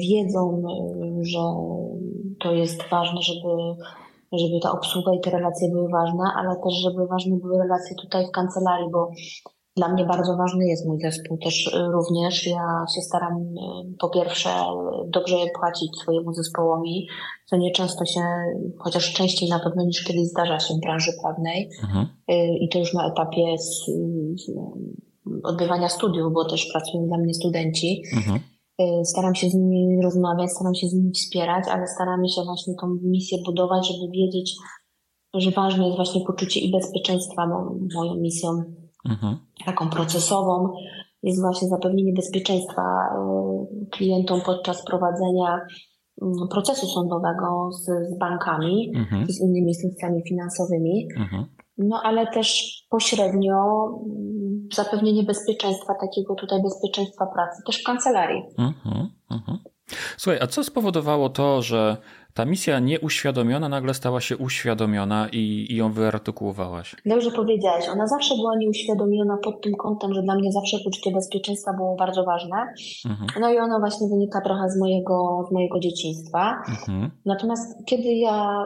[SPEAKER 2] wiedzą, że to jest ważne, żeby żeby ta obsługa i te relacje były ważne, ale też, żeby ważne były relacje tutaj w kancelarii, bo dla mnie bardzo ważny jest mój zespół też y, również. Ja się staram y, po pierwsze dobrze płacić swojemu zespołowi, co nieczęsto się, chociaż częściej na pewno niż kiedyś zdarza się w branży prawnej. Mhm. Y, I to już na etapie z, odbywania studiów, bo też pracują dla mnie studenci. Mhm. Staram się z nimi rozmawiać, staram się z nimi wspierać, ale staramy się właśnie tą misję budować, żeby wiedzieć, że ważne jest właśnie poczucie i bezpieczeństwa. Moją misją mhm. taką procesową jest właśnie zapewnienie bezpieczeństwa y, klientom podczas prowadzenia procesu sądowego z, z bankami mhm. i z innymi instytucjami finansowymi. Mhm no ale też pośrednio zapewnienie bezpieczeństwa, takiego tutaj bezpieczeństwa pracy, też w kancelarii. Mhm,
[SPEAKER 1] mhm. Słuchaj, a co spowodowało to, że ta misja nieuświadomiona nagle stała się uświadomiona i, i ją wyartykułowałaś?
[SPEAKER 2] Dobrze powiedziałeś. Ona zawsze była nieuświadomiona pod tym kątem, że dla mnie zawsze poczucie bezpieczeństwa było bardzo ważne. Mhm. No i ono właśnie wynika trochę z mojego, z mojego dzieciństwa. Mhm. Natomiast kiedy ja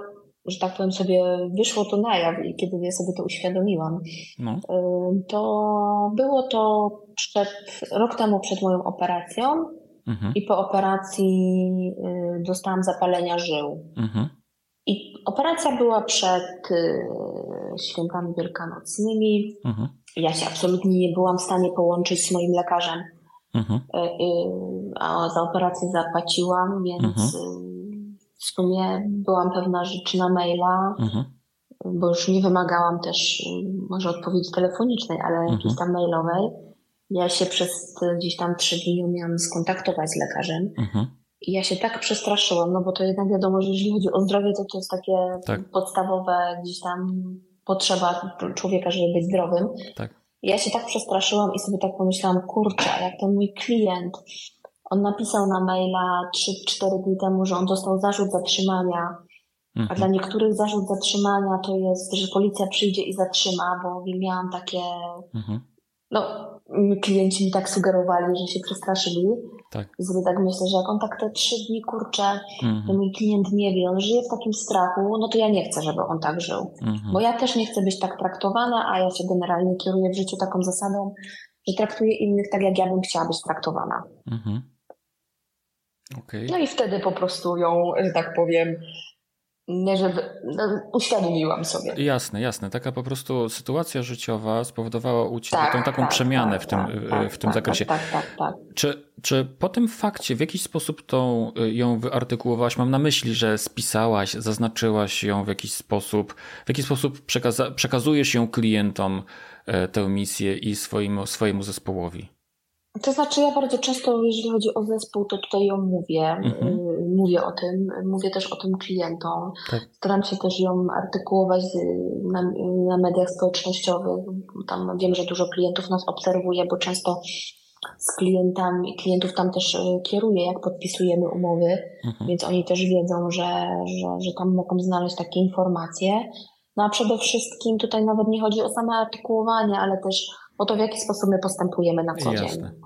[SPEAKER 2] że tak powiem sobie, wyszło to na jaw i kiedy ja sobie to uświadomiłam, no. Y, to było to przed, rok temu przed moją operacją mhm. i po operacji y, dostałam zapalenia żył. Mhm. I operacja była przed y, świętami wielkanocnymi. Mhm. Ja się absolutnie nie byłam w stanie połączyć z moim lekarzem. Mhm. A za operację zapłaciłam, więc mhm w sumie byłam pewna rzeczy na maila, mhm. bo już nie wymagałam też y, może odpowiedzi telefonicznej, ale mhm. jakiejś tam mailowej. Ja się przez gdzieś tam trzy dni umiałam skontaktować z lekarzem. Mhm. I ja się tak przestraszyłam, no bo to jednak wiadomo, że jeżeli chodzi o zdrowie, to to jest takie tak. podstawowe gdzieś tam potrzeba człowieka, żeby być zdrowym. Tak. Ja się tak przestraszyłam i sobie tak pomyślałam, kurczę, jak ten mój klient on napisał na maila 3-4 dni temu, że on dostał zarzut zatrzymania, mhm. a dla niektórych zarzut zatrzymania to jest, że policja przyjdzie i zatrzyma, bo miałam takie, mhm. no klienci mi tak sugerowali, że się przestraszyli. Tak. Sobie tak myślę, że jak on tak te trzy dni kurczę, mhm. to mój klient nie wie, on żyje w takim strachu, no to ja nie chcę, żeby on tak żył. Mhm. Bo ja też nie chcę być tak traktowana, a ja się generalnie kieruję w życiu taką zasadą, że traktuję innych tak, jak ja bym chciała być traktowana. Mhm. Okay. No i wtedy po prostu ją, że tak powiem, nie żeby, no, uświadomiłam sobie.
[SPEAKER 1] Jasne, jasne. Taka po prostu sytuacja życiowa spowodowała u Ciebie tak, tą taką tak, przemianę tak, w tym, tak, w tym tak, zakresie. Tak, tak, tak, Czy, czy po tym fakcie w jakiś sposób tą, ją wyartykułowałaś? Mam na myśli, że spisałaś, zaznaczyłaś ją w jakiś sposób, w jaki sposób przekaza przekazujesz ją klientom e, tę misję i swoim, swojemu zespołowi?
[SPEAKER 2] To znaczy, ja bardzo często, jeżeli chodzi o zespół, to tutaj ją mówię. Mhm. Y, mówię o tym, mówię też o tym klientom. Tak. Staram się też ją artykułować na, na mediach społecznościowych. Tam wiem, że dużo klientów nas obserwuje, bo często z klientami, klientów tam też y, kieruję, jak podpisujemy umowy, mhm. więc oni też wiedzą, że, że, że tam mogą znaleźć takie informacje. No a przede wszystkim tutaj nawet nie chodzi o same artykułowanie, ale też o to, w jaki sposób my postępujemy na co Jasne. dzień.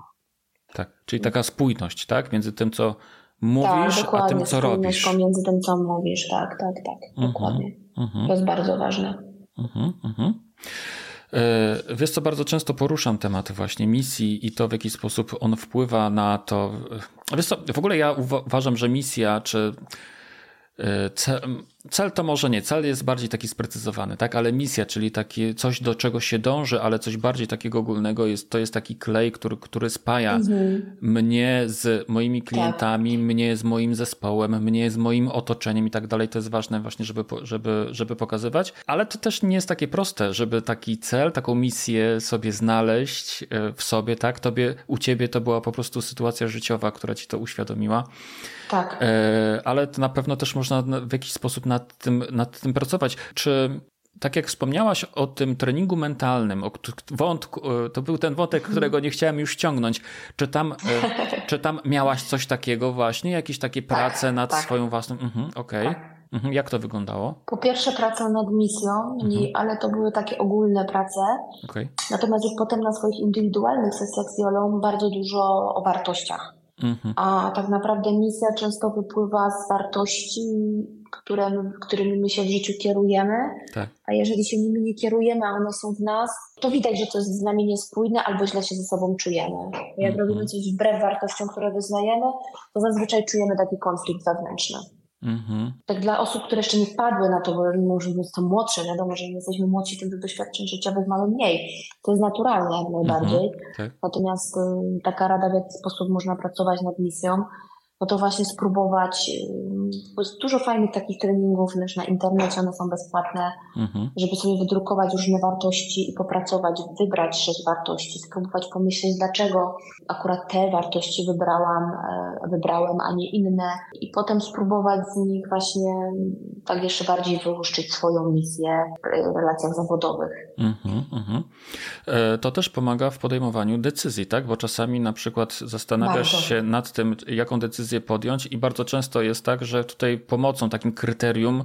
[SPEAKER 1] Tak, czyli taka spójność, tak? Między tym, co mówisz, tak, a tym, co robisz.
[SPEAKER 2] pomiędzy tym, co mówisz, tak, tak, tak, mhm, dokładnie. Mhm. To jest bardzo ważne. Mhm,
[SPEAKER 1] mhm. E, wiesz co, bardzo często poruszam tematy właśnie misji i to, w jaki sposób on wpływa na to. Wiesz co, w ogóle ja uważam, że misja czy e, Cel to może nie, cel jest bardziej taki sprecyzowany, tak, ale misja, czyli takie coś, do czego się dąży, ale coś bardziej takiego ogólnego jest, to jest taki klej, który, który spaja mhm. mnie z moimi klientami, tak. mnie z moim zespołem, mnie z moim otoczeniem i tak dalej. To jest ważne właśnie, żeby, żeby, żeby pokazywać, ale to też nie jest takie proste, żeby taki cel, taką misję sobie znaleźć e, w sobie, tak, tobie, u ciebie to była po prostu sytuacja życiowa, która ci to uświadomiła.
[SPEAKER 2] Tak.
[SPEAKER 1] E, ale na pewno też można w jakiś sposób nad tym, nad tym pracować. Czy tak jak wspomniałaś o tym treningu mentalnym, o wątku, e, to był ten wątek, którego nie chciałem już ściągnąć. Czy tam, e, czy tam miałaś coś takiego właśnie, jakieś takie tak, prace tak, nad tak. swoją własną? Mhm, Okej. Okay. Tak. Mhm, jak to wyglądało?
[SPEAKER 2] Po pierwsze praca nad misją, mhm. ale to były takie ogólne prace. Okay. Natomiast już potem na swoich indywidualnych sesjach z Jolą bardzo dużo o wartościach. Mhm. A tak naprawdę misja często wypływa z wartości, które, którymi my się w życiu kierujemy. Tak. A jeżeli się nimi nie kierujemy, a one są w nas, to widać, że to jest z nami niespójne albo źle się ze sobą czujemy. Jak mhm. robimy coś wbrew wartościom, które wyznajemy, to zazwyczaj czujemy taki konflikt wewnętrzny. Mhm. Tak dla osób, które jeszcze nie wpadły na to, bo może są młodsze, wiadomo, że jesteśmy młodsi, tym doświadczeń życiowych mamy mniej. To jest naturalne jak najbardziej. Mhm. Tak. Natomiast y, taka rada, w jaki sposób można pracować nad misją, no to właśnie spróbować. Jest dużo fajnych takich treningów też na internecie, one są bezpłatne, mhm. żeby sobie wydrukować różne wartości i popracować, wybrać sześć wartości, spróbować pomyśleć, dlaczego akurat te wartości wybrałam, e, wybrałem, a nie inne, i potem spróbować z nich właśnie tak jeszcze bardziej wyłuszczyć swoją misję w relacjach zawodowych. Mhm, mhm.
[SPEAKER 1] E, to też pomaga w podejmowaniu decyzji, tak? Bo czasami na przykład zastanawiasz Bardzo. się nad tym, jaką decyzję decyzję podjąć i bardzo często jest tak, że tutaj pomocą, takim kryterium,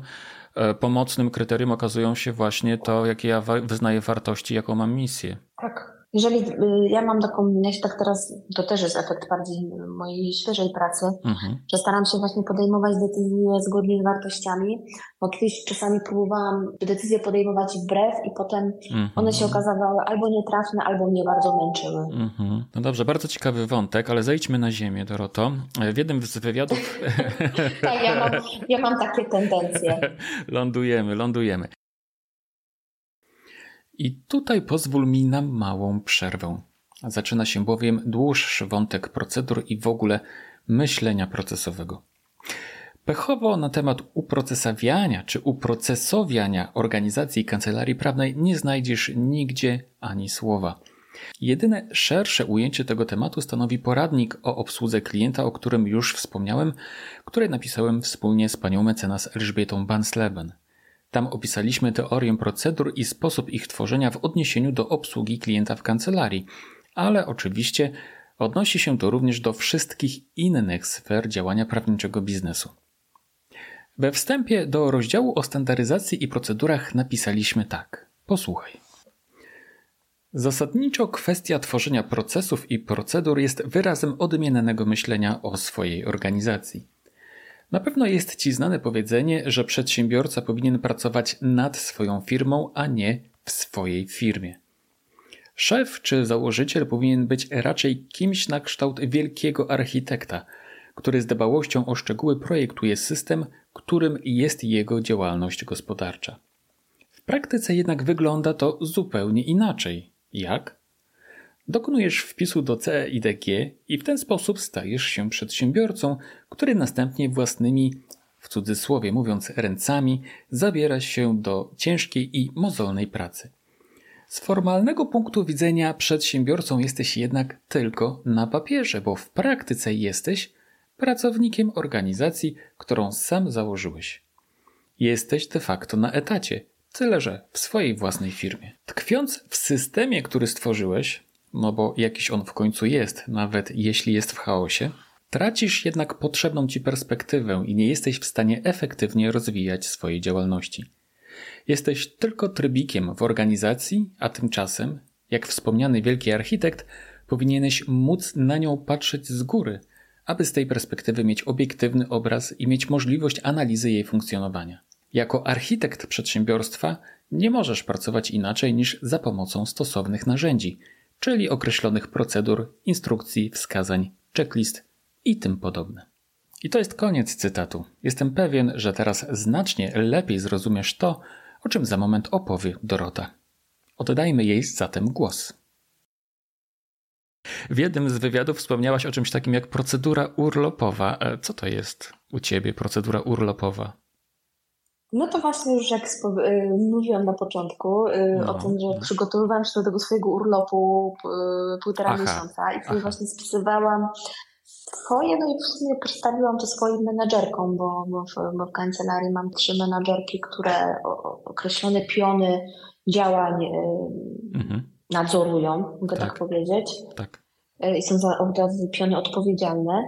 [SPEAKER 1] e, pomocnym kryterium okazują się właśnie to, jakie ja wyznaję wartości, jaką mam misję.
[SPEAKER 2] Tak. Jeżeli y, ja mam taką, ja się tak teraz, to też jest efekt bardziej mojej świeżej pracy, mhm. że staram się właśnie podejmować decyzje zgodnie z wartościami, bo kiedyś czasami próbowałam decyzje podejmować wbrew i potem mhm. one się okazywały albo nietrafne, albo mnie bardzo męczyły.
[SPEAKER 1] Mhm. No dobrze, bardzo ciekawy wątek, ale zejdźmy na ziemię, Doroto. W jednym z wywiadów...
[SPEAKER 2] tak, ja mam, ja mam takie tendencje.
[SPEAKER 1] lądujemy, lądujemy. I tutaj pozwól mi na małą przerwę. Zaczyna się bowiem dłuższy wątek procedur i w ogóle myślenia procesowego. Pechowo na temat uprocesawiania czy uprocesowiania organizacji kancelarii prawnej nie znajdziesz nigdzie ani słowa. Jedyne szersze ujęcie tego tematu stanowi poradnik o obsłudze klienta, o którym już wspomniałem, który napisałem wspólnie z panią mecenas Elżbietą Bansleben. Tam opisaliśmy teorię procedur i sposób ich tworzenia w odniesieniu do obsługi klienta w kancelarii, ale oczywiście odnosi się to również do wszystkich innych sfer działania prawniczego biznesu. We wstępie do rozdziału o standaryzacji i procedurach napisaliśmy tak. Posłuchaj. Zasadniczo kwestia tworzenia procesów i procedur jest wyrazem odmiennego myślenia o swojej organizacji. Na pewno jest Ci znane powiedzenie, że przedsiębiorca powinien pracować nad swoją firmą, a nie w swojej firmie. Szef czy założyciel powinien być raczej kimś na kształt wielkiego architekta, który z dbałością o szczegóły projektuje system, którym jest jego działalność gospodarcza. W praktyce jednak wygląda to zupełnie inaczej. Jak? Dokonujesz wpisu do CEIDG i w ten sposób stajesz się przedsiębiorcą, który następnie własnymi, w cudzysłowie mówiąc, ręcami zabiera się do ciężkiej i mozolnej pracy. Z formalnego punktu widzenia przedsiębiorcą jesteś jednak tylko na papierze, bo w praktyce jesteś pracownikiem organizacji, którą sam założyłeś. Jesteś de facto na etacie, tyle że w swojej własnej firmie. Tkwiąc w systemie, który stworzyłeś, no bo jakiś on w końcu jest, nawet jeśli jest w chaosie, tracisz jednak potrzebną ci perspektywę i nie jesteś w stanie efektywnie rozwijać swojej działalności. Jesteś tylko trybikiem w organizacji, a tymczasem, jak wspomniany wielki architekt, powinieneś móc na nią patrzeć z góry, aby z tej perspektywy mieć obiektywny obraz i mieć możliwość analizy jej funkcjonowania. Jako architekt przedsiębiorstwa nie możesz pracować inaczej niż za pomocą stosownych narzędzi, czyli określonych procedur, instrukcji, wskazań, checklist i tym podobne. I to jest koniec cytatu. Jestem pewien, że teraz znacznie lepiej zrozumiesz to, o czym za moment opowie Dorota. Oddajmy jej zatem głos. W jednym z wywiadów wspomniałaś o czymś takim jak procedura urlopowa. E, co to jest u ciebie procedura urlopowa?
[SPEAKER 2] No to właśnie już jak y, mówiłam na początku y, no. o tym, że przygotowywałam się do tego swojego urlopu y, półtora Aha. miesiąca i wtedy właśnie spisywałam swoje, no i w sumie przedstawiłam to swoim menadżerkom, bo, bo, w, bo w kancelarii mam trzy menadżerki, które określone piony działań mhm. nadzorują, mogę tak, tak powiedzieć. Tak. I są za piony odpowiedzialne.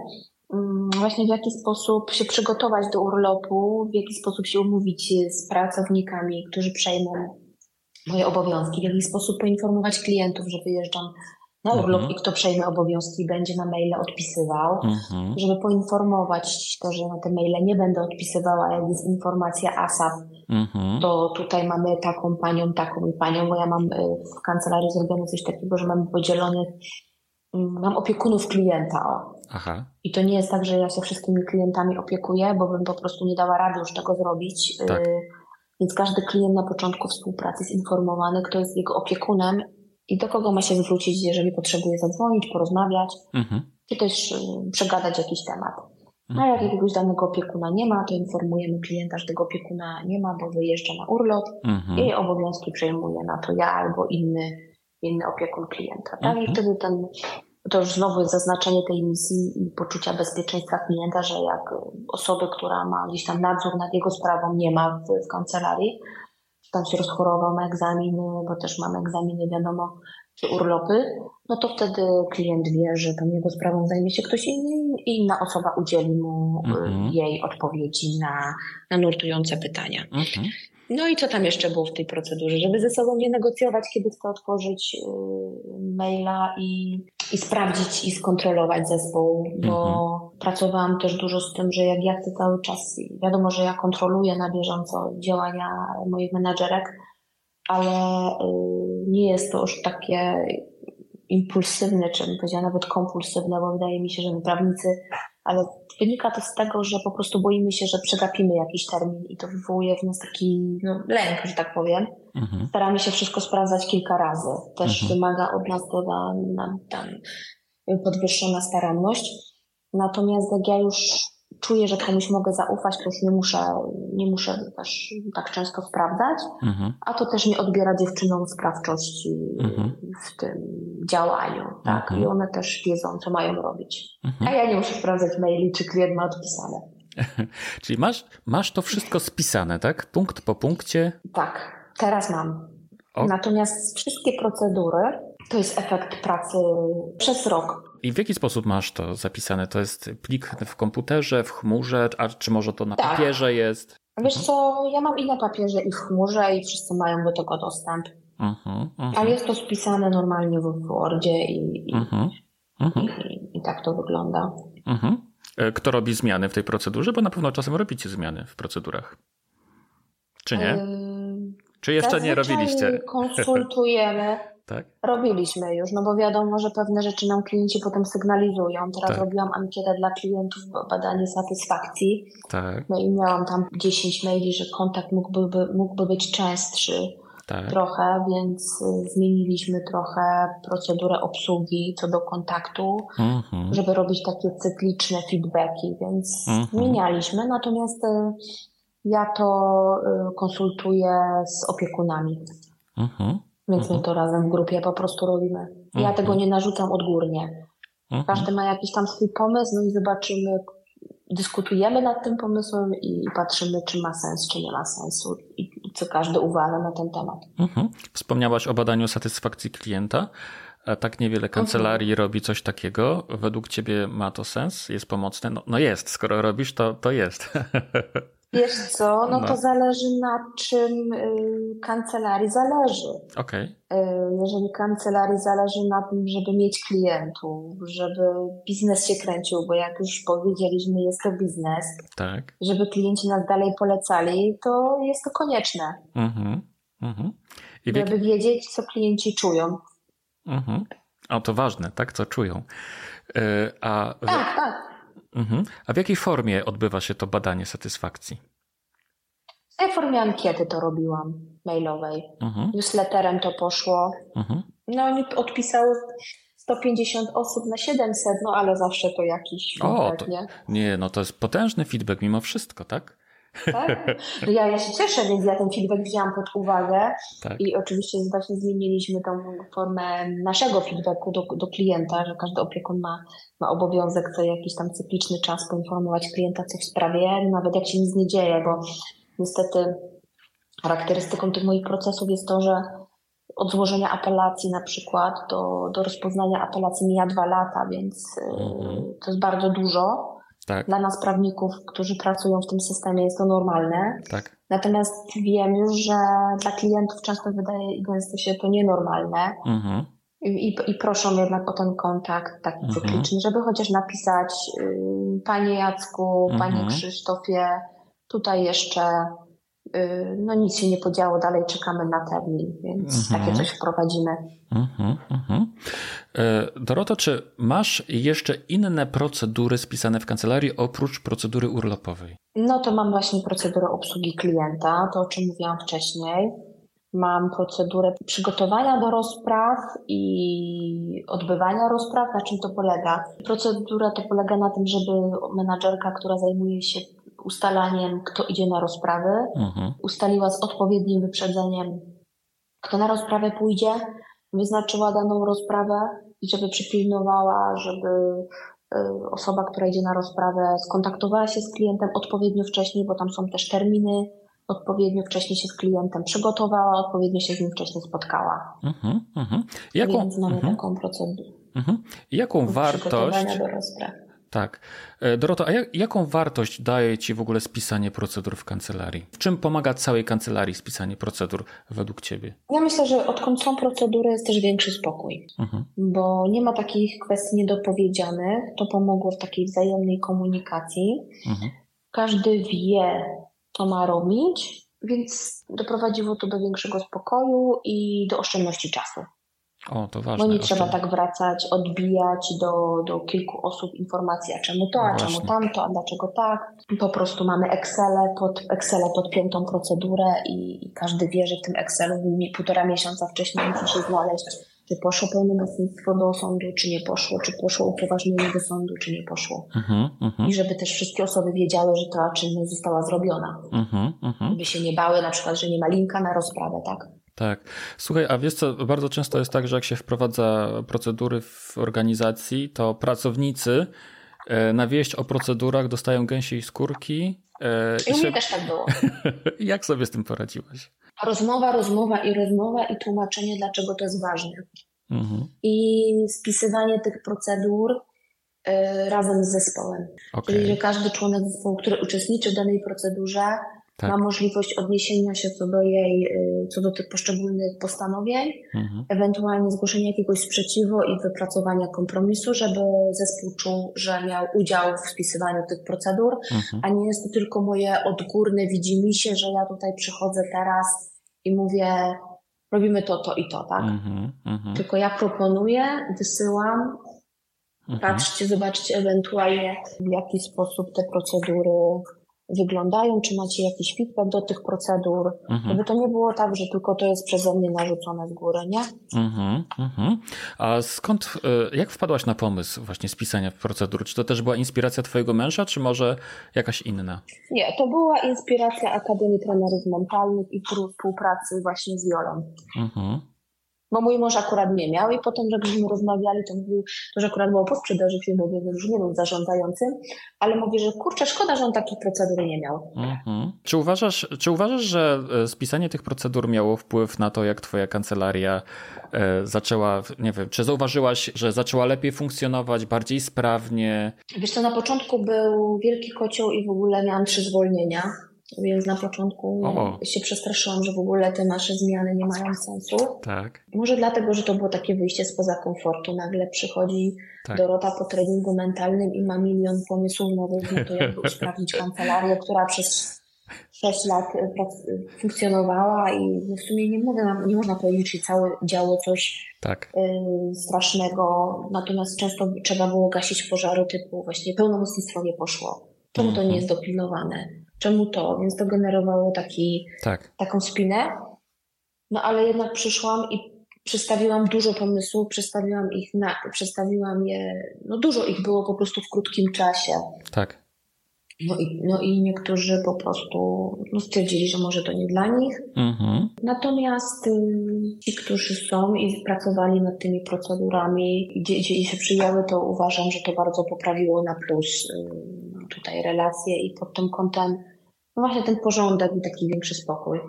[SPEAKER 2] Mm, właśnie w jaki sposób się przygotować do urlopu, w jaki sposób się umówić z pracownikami, którzy przejmą moje obowiązki, w jaki sposób poinformować klientów, że wyjeżdżam na urlop mhm. i kto przejmie obowiązki będzie na maile odpisywał, mhm. żeby poinformować to, że na te maile nie będę odpisywała, jak jest informacja ASAP, mhm. to tutaj mamy taką panią, taką i panią, bo ja mam y, w kancelarii zrobione coś takiego, że mamy podzielonych, mm, mam opiekunów klienta. Aha. I to nie jest tak, że ja się wszystkimi klientami opiekuję, bo bym po prostu nie dała rady już tego zrobić. Tak. Y, więc każdy klient na początku współpracy jest informowany, kto jest jego opiekunem i do kogo ma się zwrócić, jeżeli potrzebuje zadzwonić, porozmawiać, mhm. czy też y, przegadać jakiś temat. No, a jak mhm. jakiegoś danego opiekuna nie ma, to informujemy klienta, że tego opiekuna nie ma, bo wyjeżdża na urlop mhm. i obowiązki przejmuje na to ja albo inny, inny opiekun klienta. Tak? Mhm. I wtedy ten, to już znowu jest zaznaczenie tej misji i poczucia bezpieczeństwa klienta, że jak osoby, która ma gdzieś tam nadzór nad jego sprawą nie ma w, w kancelarii, tam się rozchorował, ma egzaminy, bo też mamy egzaminy, wiadomo, czy urlopy, no to wtedy klient wie, że tą jego sprawą zajmie się ktoś inny i inna osoba udzieli mu mm-hmm. jej odpowiedzi na, na nurtujące pytania. Mm-hmm. No i co tam jeszcze było w tej procedurze? Żeby ze sobą nie negocjować, kiedy chcę otworzyć yy, maila i, i sprawdzić i skontrolować zespół, bo mhm. pracowałam też dużo z tym, że jak ja chcę cały czas, wiadomo, że ja kontroluję na bieżąco działania moich menadżerek, ale yy, nie jest to już takie impulsywne, czy bym powiedziała nawet kompulsywne, bo wydaje mi się, że my prawnicy ale wynika to z tego, że po prostu boimy się, że przegapimy jakiś termin i to wywołuje w nas taki no, lęk, że tak powiem. Mhm. Staramy się wszystko sprawdzać kilka razy. Też mhm. wymaga od nas to tam podwyższona staranność. Natomiast jak ja już czuję, że komuś mogę zaufać, to już nie muszę, nie muszę też tak często sprawdzać, mhm. a to też nie odbiera dziewczynom sprawczości mhm. w tym działaniu, tak? Mhm. I one też wiedzą, co mają robić. Mhm. A ja nie muszę sprawdzać maili, czy klient ma odpisane.
[SPEAKER 1] Czyli masz, masz to wszystko spisane, tak? Punkt po punkcie?
[SPEAKER 2] Tak, teraz mam. O. Natomiast wszystkie procedury to jest efekt pracy przez rok.
[SPEAKER 1] I w jaki sposób masz to zapisane? To jest plik w komputerze, w chmurze, a czy może to na tak. papierze jest?
[SPEAKER 2] Wiesz mhm. co, ja mam i na papierze, i w chmurze, i wszyscy mają do tego dostęp. Uh-huh, uh-huh. Ale jest to spisane normalnie w Wordzie i, i, uh-huh, i, i tak to wygląda.
[SPEAKER 1] E, kto robi zmiany w tej procedurze? Bo na pewno czasem robicie zmiany w procedurach. Czy nie? Yy, Czy jeszcze nie robiliście?
[SPEAKER 2] Konsultujemy. Tak? Robiliśmy już, no bo wiadomo, że pewne rzeczy nam klienci potem sygnalizują. Teraz tak. robiłam ankietę dla klientów, badanie satysfakcji. Tak. No i miałam tam 10 maili, że kontakt mógłby, mógłby być częstszy tak. trochę, więc y, zmieniliśmy trochę procedurę obsługi co do kontaktu, mhm. żeby robić takie cykliczne feedbacki, więc mhm. zmienialiśmy. Natomiast y, ja to y, konsultuję z opiekunami. Mhm. Więc mhm. my to razem w grupie po prostu robimy. Ja mhm. tego nie narzucam odgórnie. Mhm. Każdy ma jakiś tam swój pomysł, no i zobaczymy, dyskutujemy nad tym pomysłem i patrzymy, czy ma sens, czy nie ma sensu i co każdy uważa na ten temat.
[SPEAKER 1] Mhm. Wspomniałaś o badaniu satysfakcji klienta. Tak niewiele kancelarii mhm. robi coś takiego. Według ciebie ma to sens? Jest pomocne? No, no jest, skoro robisz, to, to jest.
[SPEAKER 2] Wiesz co, no, no, to zależy na czym y, kancelarii zależy.
[SPEAKER 1] Okay.
[SPEAKER 2] Y, jeżeli kancelarii zależy na tym, żeby mieć klientów, żeby biznes się kręcił, bo jak już powiedzieliśmy, jest to biznes, tak. żeby klienci nas dalej polecali, to jest to konieczne. Mhm. Mhm. I żeby jak... wiedzieć, co klienci czują.
[SPEAKER 1] Mhm. O, to ważne, tak? Co czują.
[SPEAKER 2] Y, a... Tak, tak.
[SPEAKER 1] Mhm. A w jakiej formie odbywa się to badanie satysfakcji?
[SPEAKER 2] W tej formie ankiety to robiłam, mailowej. Mhm. Newsletterem to poszło. Mhm. No oni odpisało 150 osób na 700, no ale zawsze to jakiś feedback,
[SPEAKER 1] o, to, nie? Nie, no to jest potężny feedback mimo wszystko, tak?
[SPEAKER 2] Tak? No ja, ja się cieszę, więc ja ten feedback wzięłam pod uwagę tak. i oczywiście właśnie zmieniliśmy tą formę naszego feedbacku do, do klienta, że każdy opiekun ma, ma obowiązek co jakiś tam cykliczny czas poinformować klienta, co w sprawie, nawet jak się nic nie dzieje, bo niestety charakterystyką tych moich procesów jest to, że od złożenia apelacji na przykład do, do rozpoznania apelacji mija dwa lata, więc mhm. to jest bardzo dużo. Tak. Dla nas prawników, którzy pracują w tym systemie jest to normalne. Tak. Natomiast wiem już, że dla klientów często wydaje gęsto się to nienormalne. Mhm. I, I, proszą jednak o ten kontakt taki mhm. cykliczny, żeby chociaż napisać y, Panie Jacku, Panie mhm. Krzysztofie, tutaj jeszcze no nic się nie podziało, dalej czekamy na termin, więc mhm. takie coś wprowadzimy. Mhm, mhm.
[SPEAKER 1] E, Doroto, czy masz jeszcze inne procedury spisane w kancelarii oprócz procedury urlopowej?
[SPEAKER 2] No to mam właśnie procedurę obsługi klienta, to o czym mówiłam wcześniej. Mam procedurę przygotowania do rozpraw i odbywania rozpraw. Na czym to polega? Procedura to polega na tym, żeby menadżerka, która zajmuje się ustalaniem, kto idzie na rozprawy, mhm. ustaliła z odpowiednim wyprzedzeniem, kto na rozprawę pójdzie, wyznaczyła daną rozprawę i żeby przypilnowała, żeby y, osoba, która idzie na rozprawę, skontaktowała się z klientem odpowiednio wcześniej, bo tam są też terminy, odpowiednio wcześniej się z klientem przygotowała, odpowiednio się z nim wcześniej spotkała. Mhm, mhm. Jaką, Więc mamy mhm. taką procedurę.
[SPEAKER 1] Mhm. Jaką wartość, do. Tak. E, Doroto, a jak, jaką wartość daje Ci w ogóle spisanie procedur w kancelarii? W czym pomaga całej kancelarii spisanie procedur według Ciebie?
[SPEAKER 2] Ja myślę, że odkąd są procedury jest też większy spokój, mhm. bo nie ma takich kwestii niedopowiedzianych. To pomogło w takiej wzajemnej komunikacji. Mhm. Każdy wie, co ma robić, więc doprowadziło to do większego spokoju i do oszczędności czasu.
[SPEAKER 1] O, to ważne.
[SPEAKER 2] Bo nie trzeba tak wracać, odbijać do, do kilku osób informacji, a czemu to, a no czemu tamto, a dlaczego tak. Po prostu mamy Excel, pod, Excel podpiętą procedurę i, i każdy wie, że w tym Excelu półtora miesiąca wcześniej musi się znaleźć, czy poszło pełnomocnictwo do sądu, czy nie poszło, czy poszło upoważnienie do sądu, czy nie poszło. Uh-huh, uh-huh. I żeby też wszystkie osoby wiedziały, że ta czynność została zrobiona. Uh-huh, żeby się nie bały na przykład, że nie ma linka na rozprawę, tak?
[SPEAKER 1] Tak. Słuchaj, a wiesz co, bardzo często jest tak, że jak się wprowadza procedury w organizacji, to pracownicy e, na wieść o procedurach dostają gęsiej skórki.
[SPEAKER 2] E, I, I u mnie się... też tak było.
[SPEAKER 1] jak sobie z tym poradziłaś?
[SPEAKER 2] Rozmowa, rozmowa i rozmowa i tłumaczenie, dlaczego to jest ważne. Mhm. I spisywanie tych procedur y, razem z zespołem. Okay. Czyli, że każdy członek zespołu, który uczestniczy w danej procedurze, tak. ma możliwość odniesienia się co do jej, y, co do tych poszczególnych postanowień, mhm. ewentualnie zgłoszenia jakiegoś sprzeciwu i wypracowania kompromisu, żeby zespół czuł, że miał udział w spisywaniu tych procedur, mhm. a nie jest to tylko moje odgórne widzimisię, że ja tutaj przychodzę teraz i mówię, robimy to, to i to, tak? Mhm. mhm. Tylko ja proponuję, wysyłam, mhm. patrzcie, zobaczcie ewentualnie w jaki sposób te procedury wyglądają, czy macie jakiś feedback do tych procedur, mhm. żeby to nie było tak, że tylko to jest przeze mnie narzucone z góry, nie? Mhm,
[SPEAKER 1] mhm. A skąd, e, jak wpadłaś na pomysł właśnie spisania procedur? Czy to też była inspiracja twojego męża, czy może jakaś inna?
[SPEAKER 2] Nie, to była inspiracja Akademii Trenerów Mentalnych i współpracy właśnie z Jolą. Mhm bo mój mąż akurat nie miał i potem, jak żeśmy rozmawiali, to mówił, to, że akurat było po sprzedaży firmy, więc już nie był zarządzającym, ale mówi, że kurczę, szkoda, że on takich procedur nie miał. Mhm.
[SPEAKER 1] Czy, uważasz, czy uważasz, że e, spisanie tych procedur miało wpływ na to, jak twoja kancelaria e, zaczęła, nie wiem, czy zauważyłaś, że zaczęła lepiej funkcjonować, bardziej sprawnie?
[SPEAKER 2] Wiesz co, na początku był wielki kocioł i w ogóle miałam trzy zwolnienia więc na początku o. się przestraszyłam, że w ogóle te nasze zmiany nie mają sensu. Tak. Może dlatego, że to było takie wyjście spoza komfortu. Nagle przychodzi tak. Dorota po treningu mentalnym i ma milion pomysłów nowych na to, jak usprawnić kancelarię, która przez 6 lat funkcjonowała i w sumie nie, mówię, nie można powiedzieć, że całe działo coś tak. strasznego, natomiast często trzeba było gasić pożary typu właśnie pełnomocnictwo nie poszło. Czemu to nie jest dopilnowane? Czemu to? Więc to generowało taki, tak. taką spinę. No ale jednak przyszłam i przedstawiłam dużo pomysłów, przedstawiłam ich na, przedstawiłam je, no dużo ich było po prostu w krótkim czasie.
[SPEAKER 1] Tak.
[SPEAKER 2] No i, no i niektórzy po prostu no stwierdzili, że może to nie dla nich. Mhm. Natomiast y, ci, którzy są i pracowali nad tymi procedurami, gdzie, gdzie się przyjęły, to uważam, że to bardzo poprawiło na plus y, tutaj relacje i pod tym kątem no właśnie ten porządek i taki większy spokój.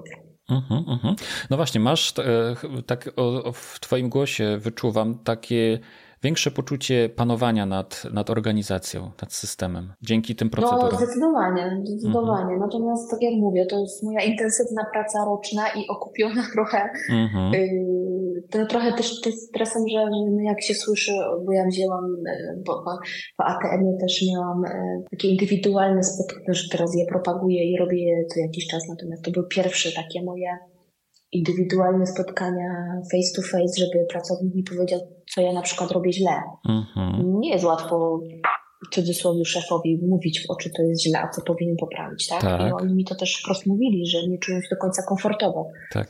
[SPEAKER 1] Mhm, mhm. No właśnie, masz e, tak w Twoim głosie wyczuwam takie większe poczucie panowania nad, nad organizacją, nad systemem, dzięki tym procedurom.
[SPEAKER 2] No zdecydowanie, zdecydowanie. Mhm. Natomiast tak jak mówię, to jest moja intensywna praca roczna i okupiona trochę, y, trochę też tym stresem, że jak się słyszy, bo ja wzięłam, y, bo, bo w ATM-ie też miałam y, takie indywidualne spotkania, że teraz je propaguję i robię co jakiś czas, natomiast to były pierwsze takie moje indywidualne spotkania face to face, żeby pracownik mi powiedział, co ja na przykład robię źle. Mhm. Nie jest łatwo w cudzysłowie szefowi mówić w oczy, to jest źle, a co powinien poprawić, tak? tak. I oni mi to też wprost mówili, że nie czują się do końca komfortowo. Tak.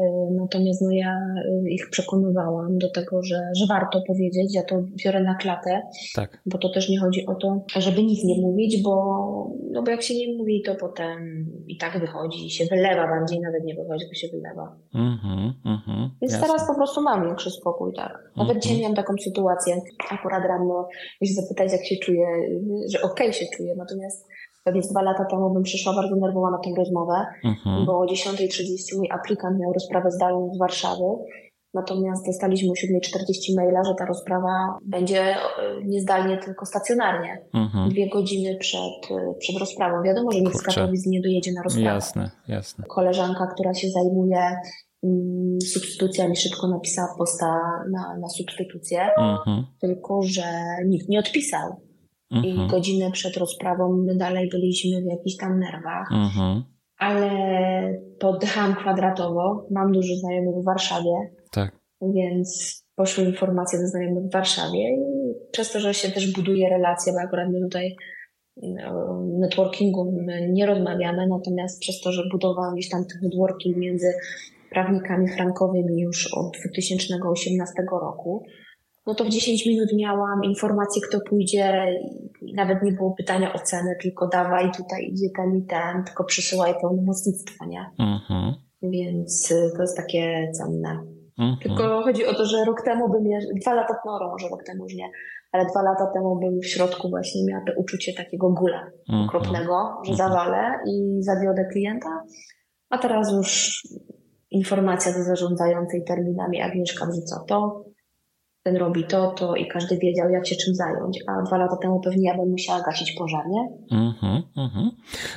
[SPEAKER 2] Y, natomiast no ja y, ich przekonywałam do tego, że, że warto powiedzieć, ja to biorę na klatę, tak. bo to też nie chodzi o to, żeby nic nie mówić, bo, no bo jak się nie mówi, to potem i tak wychodzi, się wylewa bardziej, nawet nie wychodzi, bo się wylewa. Mm-hmm, mm-hmm, Więc jasne. teraz po prostu mam większy spokój, tak. Nawet mm-hmm. dzisiaj miałam taką sytuację, akurat rano, się zapytać, jak się czuję, że okej okay się czuję, natomiast pewnie dwa lata temu bym przyszła bardzo nerwowa na tę rozmowę, mhm. bo o 10.30 mój aplikant miał rozprawę zdalną z Warszawy. Natomiast dostaliśmy o 7.40 maila, że ta rozprawa będzie e, nie zdalnie, tylko stacjonarnie. Mhm. Dwie godziny przed, e, przed rozprawą. Wiadomo, że nikt z Katowic nie dojedzie na rozprawę.
[SPEAKER 1] Jasne, jasne.
[SPEAKER 2] Koleżanka, która się zajmuje mm, substytucjami, szybko napisała posta na, na substytucję, mhm. tylko że nikt nie odpisał. Mhm. I godzinę przed rozprawą my dalej byliśmy w jakichś tam nerwach. Mhm. Ale poddychałam kwadratowo. Mam dużo znajomych w Warszawie. Tak. Więc poszły informacje do znajomych w Warszawie i przez to, że się też buduje relacja, bo akurat my tutaj no, networkingu nie rozmawiamy, natomiast przez to, że budowałam gdzieś tam ten networking między prawnikami frankowymi już od 2018 roku, no to w 10 minut miałam informację, kto pójdzie i nawet nie było pytania o cenę, tylko dawaj, tutaj idzie ten i ten, tylko przysyłaj pełnomocnictwo, nie? Mhm. Więc y, to jest takie cenne. Mhm. Tylko chodzi o to, że rok temu bym, je, dwa lata, no może rok temu już nie, ale dwa lata temu bym w środku właśnie miała to uczucie takiego gula mhm. okropnego, że mhm. zawalę i zawiodę klienta, a teraz już informacja do zarządzającej terminami Agnieszka wrzuca to, ten robi to, to i każdy wiedział, jak się czym zająć. A dwa lata temu pewnie ja bym musiała gasić pożar, nie? Mhm,
[SPEAKER 1] mhm.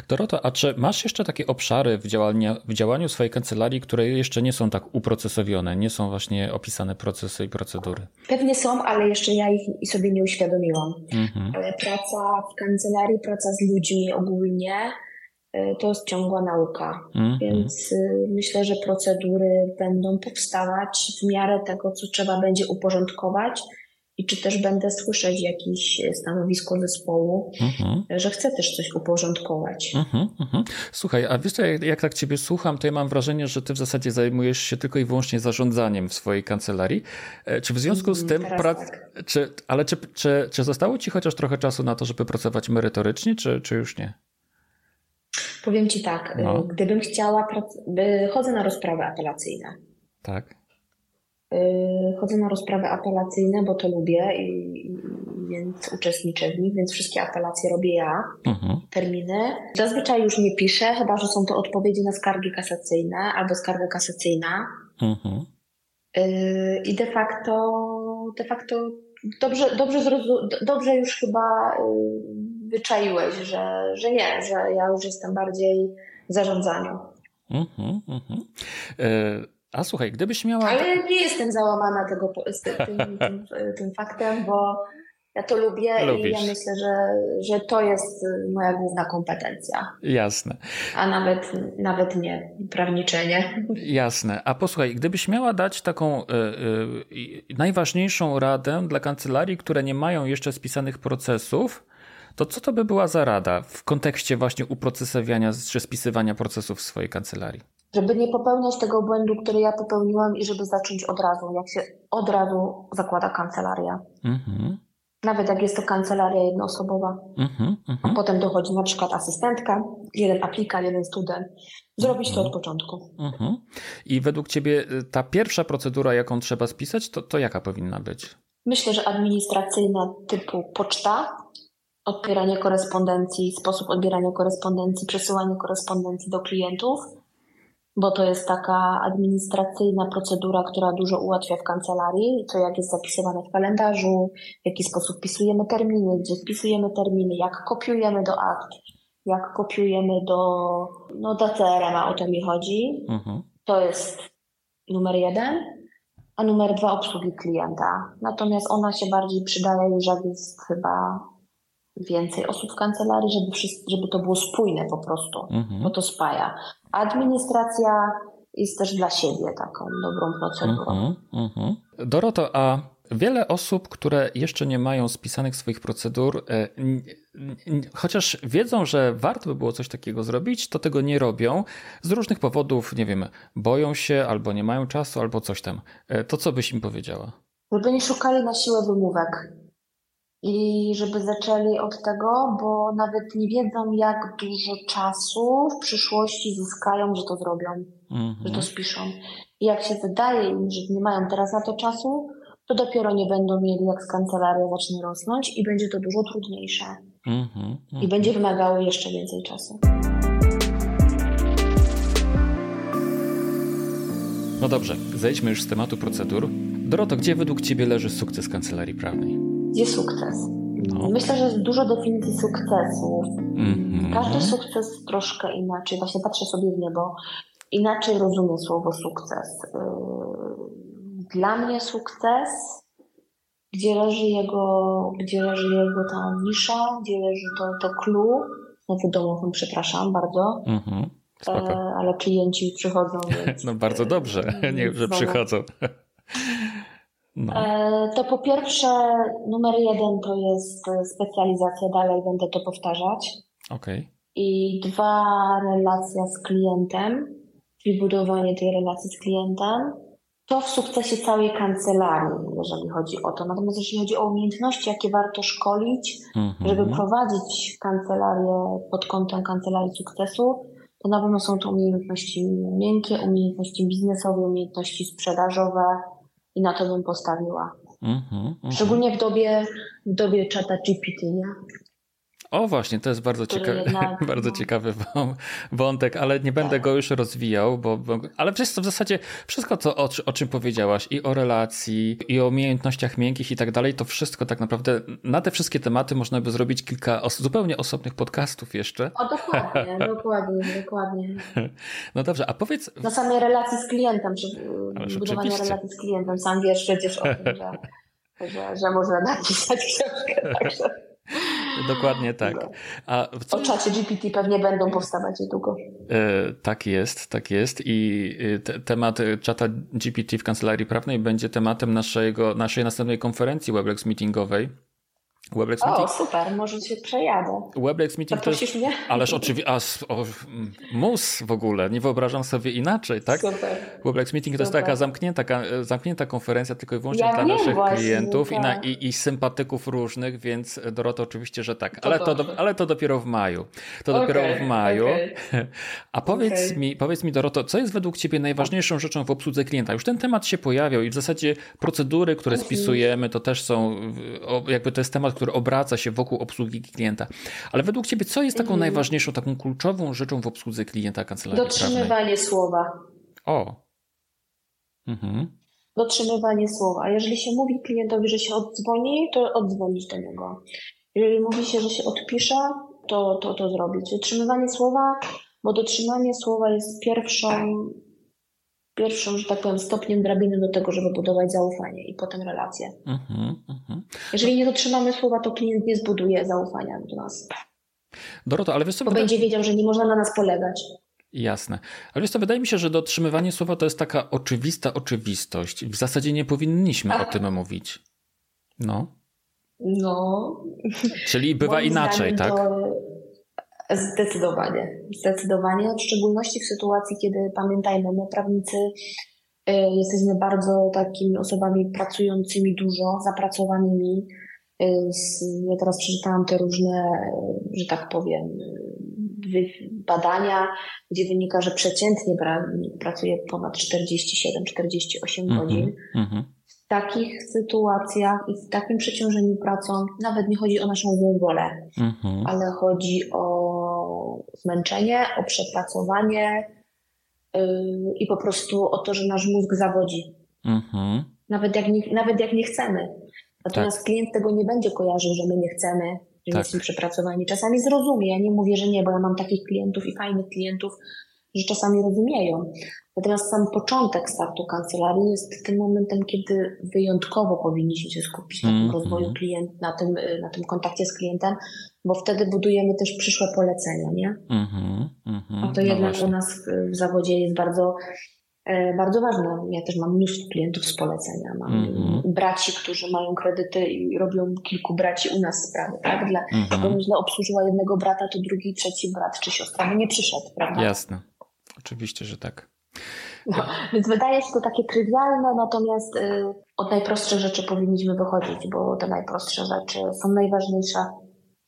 [SPEAKER 1] Dorota, a czy masz jeszcze takie obszary w, działania, w działaniu swojej kancelarii, które jeszcze nie są tak uprocesowione, nie są właśnie opisane procesy i procedury?
[SPEAKER 2] Pewnie są, ale jeszcze ja ich sobie nie uświadomiłam. Mhm. Praca w kancelarii, praca z ludźmi ogólnie, to jest ciągła nauka. Mm, Więc mm. myślę, że procedury będą powstawać w miarę tego, co trzeba będzie uporządkować i czy też będę słyszeć jakieś stanowisko zespołu, mm-hmm. że chcę też coś uporządkować. Mm-hmm,
[SPEAKER 1] mm-hmm. Słuchaj, a wiesz co, jak, jak tak ciebie słucham, to ja mam wrażenie, że ty w zasadzie zajmujesz się tylko i wyłącznie zarządzaniem w swojej kancelarii. E, czy w związku z tym, pra... tak. czy, ale czy, czy, czy zostało ci chociaż trochę czasu na to, żeby pracować merytorycznie, czy, czy już nie?
[SPEAKER 2] Powiem Ci tak, no. Y, gdybym chciała, chodzę na rozprawy apelacyjne.
[SPEAKER 1] Tak.
[SPEAKER 2] Y, chodzę na rozprawy apelacyjne, bo to lubię i, więc uczestniczę w nich, więc wszystkie apelacje robię ja, mhm. terminy. Zazwyczaj już nie piszę, chyba że są to odpowiedzi na skargi kasacyjne albo skarga kasacyjna. Mhm. Y, I de facto, de facto dobrze, dobrze, dobrze już chyba wyczaiłeś, że, że nie, że ja już jestem bardziej w zarządzaniu. Mm-hmm, mm-hmm.
[SPEAKER 1] A słuchaj, gdybyś miała.
[SPEAKER 2] Ale nie jestem załamana tego, tym, tym, tym, tym faktem, bo Ja to lubię Lubisz. i ja myślę, że, że to jest moja główna kompetencja.
[SPEAKER 1] Jasne.
[SPEAKER 2] A nawet, nawet nie prawniczenie.
[SPEAKER 1] Jasne. A posłuchaj, gdybyś miała dać taką y, y, najważniejszą radę dla kancelarii, które nie mają jeszcze spisanych procesów, to co to by była za rada w kontekście właśnie uprocesowania czy spisywania procesów w swojej kancelarii?
[SPEAKER 2] Żeby nie popełniać tego błędu, który ja popełniłam i żeby zacząć od razu, jak się od razu zakłada kancelaria. Mhm. Nawet jak jest to kancelaria jednoosobowa. Mhm, mhm. A potem dochodzi na przykład asystentka, jeden aplikat, jeden student. Zrobić to od początku.
[SPEAKER 1] Mhm. I według Ciebie y, ta pierwsza procedura, jaką trzeba spisać, to, to jaka powinna być?
[SPEAKER 2] Myślę, że administracyjna typu poczta, odbieranie korespondencji, sposób odbierania korespondencji, przesyłanie korespondencji do klientów, bo to jest taka administracyjna procedura, która dużo ułatwia w kancelarii, co jak jest zapisywane w kalendarzu, w jaki sposób wpisujemy terminy, gdzie wpisujemy terminy, jak kopiujemy do akt, jak kopiujemy do, no do CRM-a, o to mi chodzi. Mhm. To jest numer jeden, a numer dwa obsługi klienta. Natomiast ona się bardziej przydaje już jak jest chyba więcej osób w kancelarii, żeby, wszyscy, żeby to było spójne po prostu, mhm. bo to spaja. Administracja jest też dla siebie taką dobrą procedurą. Mhm,
[SPEAKER 1] mhm. Doroto, a wiele osób, które jeszcze nie mają spisanych swoich procedur, e, chociaż wiedzą, że warto by było coś takiego zrobić, to tego nie robią z różnych powodów, nie wiem, boją się albo nie mają czasu, albo coś tam. E, to co byś im powiedziała?
[SPEAKER 2] Żeby nie szukali na siłę wymówek i żeby zaczęli od tego, bo nawet nie wiedzą, jak dużo czasu w przyszłości zyskają, że to zrobią, że to spiszą. I jak się wydaje im, że nie mają teraz na to czasu, to dopiero nie będą mieli, jak z kancelaria zacznie rosnąć i będzie to dużo trudniejsze. Mm-hmm. I będzie wymagało jeszcze więcej czasu.
[SPEAKER 1] No dobrze, zejdźmy już z tematu procedur. Doroto, gdzie według Ciebie leży sukces kancelarii prawnej?
[SPEAKER 2] Gdzie sukces? No. Myślę, że jest dużo definicji sukcesu. Mm-hmm. Każdy sukces troszkę inaczej. Właśnie patrzę sobie w niebo. Inaczej rozumiem słowo sukces. Yy, dla mnie sukces, gdzie leży jego, gdzie leży jego ta nisza, gdzie leży to, to clue. Znowu domowym, przepraszam bardzo. Mm-hmm. ale klienci przychodzą.
[SPEAKER 1] Więc, no bardzo dobrze, nie, że przychodzą.
[SPEAKER 2] No. E, to po pierwsze, numer jeden to jest specjalizacja, dalej będę to powtarzać.
[SPEAKER 1] Okay.
[SPEAKER 2] I dwa, relacja z klientem, czyli budowanie tej relacji z klientem. To w sukcesie całej kancelarii, jeżeli chodzi o to. Natomiast jeśli chodzi o umiejętności, jakie warto szkolić, mm -hmm. żeby prowadzić kancelarię pod kątem kancelarii sukcesu, to na pewno są to umiejętności miękkie, umiejętności biznesowe, umiejętności sprzedażowe, i na to bym postawiła. Mm -hmm, Szczególnie w dobie, w dobie czata GPT, nie?
[SPEAKER 1] O właśnie, to jest bardzo, ciekawy, jednak, bardzo no. ciekawy wątek, ale nie będę tak. go już rozwijał, bo, bo ale wszystko w zasadzie wszystko to o, o, czym powiedziałaś i o relacji, i o umiejętnościach miękkich i tak dalej, to wszystko tak naprawdę na te wszystkie tematy można by zrobić kilka os zupełnie osobnych podcastów jeszcze.
[SPEAKER 2] O dokładnie, dokładnie, dokładnie.
[SPEAKER 1] No dobrze, a powiedz...
[SPEAKER 2] Na samej relacji z klientem, czy budowanie relacji z klientem, sam wiesz przecież o tym, że, że, że można napisać książkę, także...
[SPEAKER 1] Dokładnie tak. No.
[SPEAKER 2] A co... O czacie GPT pewnie będą powstawać niedługo.
[SPEAKER 1] E, tak jest, tak jest. I e, te, temat czata GPT w kancelarii prawnej będzie tematem naszego, naszej następnej konferencji Weblex meetingowej
[SPEAKER 2] Weblex o, Meeting. super, może się przejadę.
[SPEAKER 1] Weblex Meeting to jest, mnie? Ależ oczywiście, mus w ogóle, nie wyobrażam sobie inaczej, tak? Super. Weblex Meeting super. to jest taka zamknięta, zamknięta konferencja tylko i wyłącznie ja dla naszych właśnie, klientów tak. i, na, i, i, sympatyków różnych, więc Dorota oczywiście, że tak, ale to, ale to dopiero w maju. To okay, dopiero w maju. Okay. A powiedz okay. mi, powiedz mi Doroto, co jest według Ciebie najważniejszą rzeczą w obsłudze klienta? Już ten temat się pojawiał i w zasadzie procedury, które mhm. spisujemy, to też są, jakby to jest temat, który obraca się wokół obsługi klienta. Ale według Ciebie, co jest taką mhm. najważniejszą, taką kluczową rzeczą w obsłudze klienta kancelarii
[SPEAKER 2] Dotrzymywanie
[SPEAKER 1] prawnej?
[SPEAKER 2] słowa.
[SPEAKER 1] O. Mhm.
[SPEAKER 2] Dotrzymywanie słowa. A jeżeli się mówi klientowi, że się oddzwoni, to oddzwonić do niego. Jeżeli mówi się, że się odpisze, to to, to zrobić. Dotrzymywanie słowa, bo dotrzymanie słowa jest pierwszą pierwszym, że tak powiem, stopniem drabiny do tego, żeby budować zaufanie i potem relacje. Mhm, mhm. Jeżeli nie dotrzymamy słowa, to klient nie zbuduje zaufania do nas.
[SPEAKER 1] Doroto, ale wiesz co...
[SPEAKER 2] Bo będzie wiedział, że nie można na nas polegać.
[SPEAKER 1] Jasne. Ale wiesz co, wydaje mi się, że dotrzymywanie słowa to jest taka oczywista oczywistość. W zasadzie nie powinniśmy Ach. o tym mówić. No.
[SPEAKER 2] No.
[SPEAKER 1] Czyli bywa inaczej, tak?
[SPEAKER 2] Zdecydowanie. Zdecydowanie. W szczególności w sytuacji, kiedy pamiętajmy, my prawnicy y, jesteśmy bardzo takimi osobami pracującymi dużo, zapracowanymi. Y, ja teraz przeczytałam te różne, że tak powiem, badania, gdzie wynika, że przeciętnie pracuje ponad 47-48 mm -hmm, godzin. Mm -hmm. W takich sytuacjach i w takim przeciążeniu pracą nawet nie chodzi o naszą złą wolę, -hmm. ale chodzi o zmęczenie, o przepracowanie yy, i po prostu o to, że nasz mózg zawodzi. Mhm. Nawet, jak nie, nawet jak nie chcemy. Natomiast tak. klient tego nie będzie kojarzył, że my nie chcemy, że tak. jesteśmy przepracowani. Czasami zrozumie, ja nie mówię, że nie, bo ja mam takich klientów i fajnych klientów, że czasami rozumieją. Natomiast sam początek startu kancelarii jest tym momentem, kiedy wyjątkowo powinniśmy się skupić na tym mm, rozwoju mm. klient, na tym, na tym kontakcie z klientem, bo wtedy budujemy też przyszłe polecenia, nie? Mm -hmm, A to no jednak właśnie. u nas w zawodzie jest bardzo E, bardzo ważne. Ja też mam mnóstwo klientów z polecenia. Mam mm-hmm. braci, którzy mają kredyty i robią kilku braci u nas sprawy, tak? Dla, mm-hmm. Bo źle obsłużyła jednego brata, to drugi, trzeci brat czy siostra by nie przyszedł, prawda?
[SPEAKER 1] Jasne. Oczywiście, że tak.
[SPEAKER 2] No, więc wydaje się to takie trywialne, natomiast y, od najprostszych rzeczy powinniśmy wychodzić, bo te najprostsze rzeczy są najważniejsze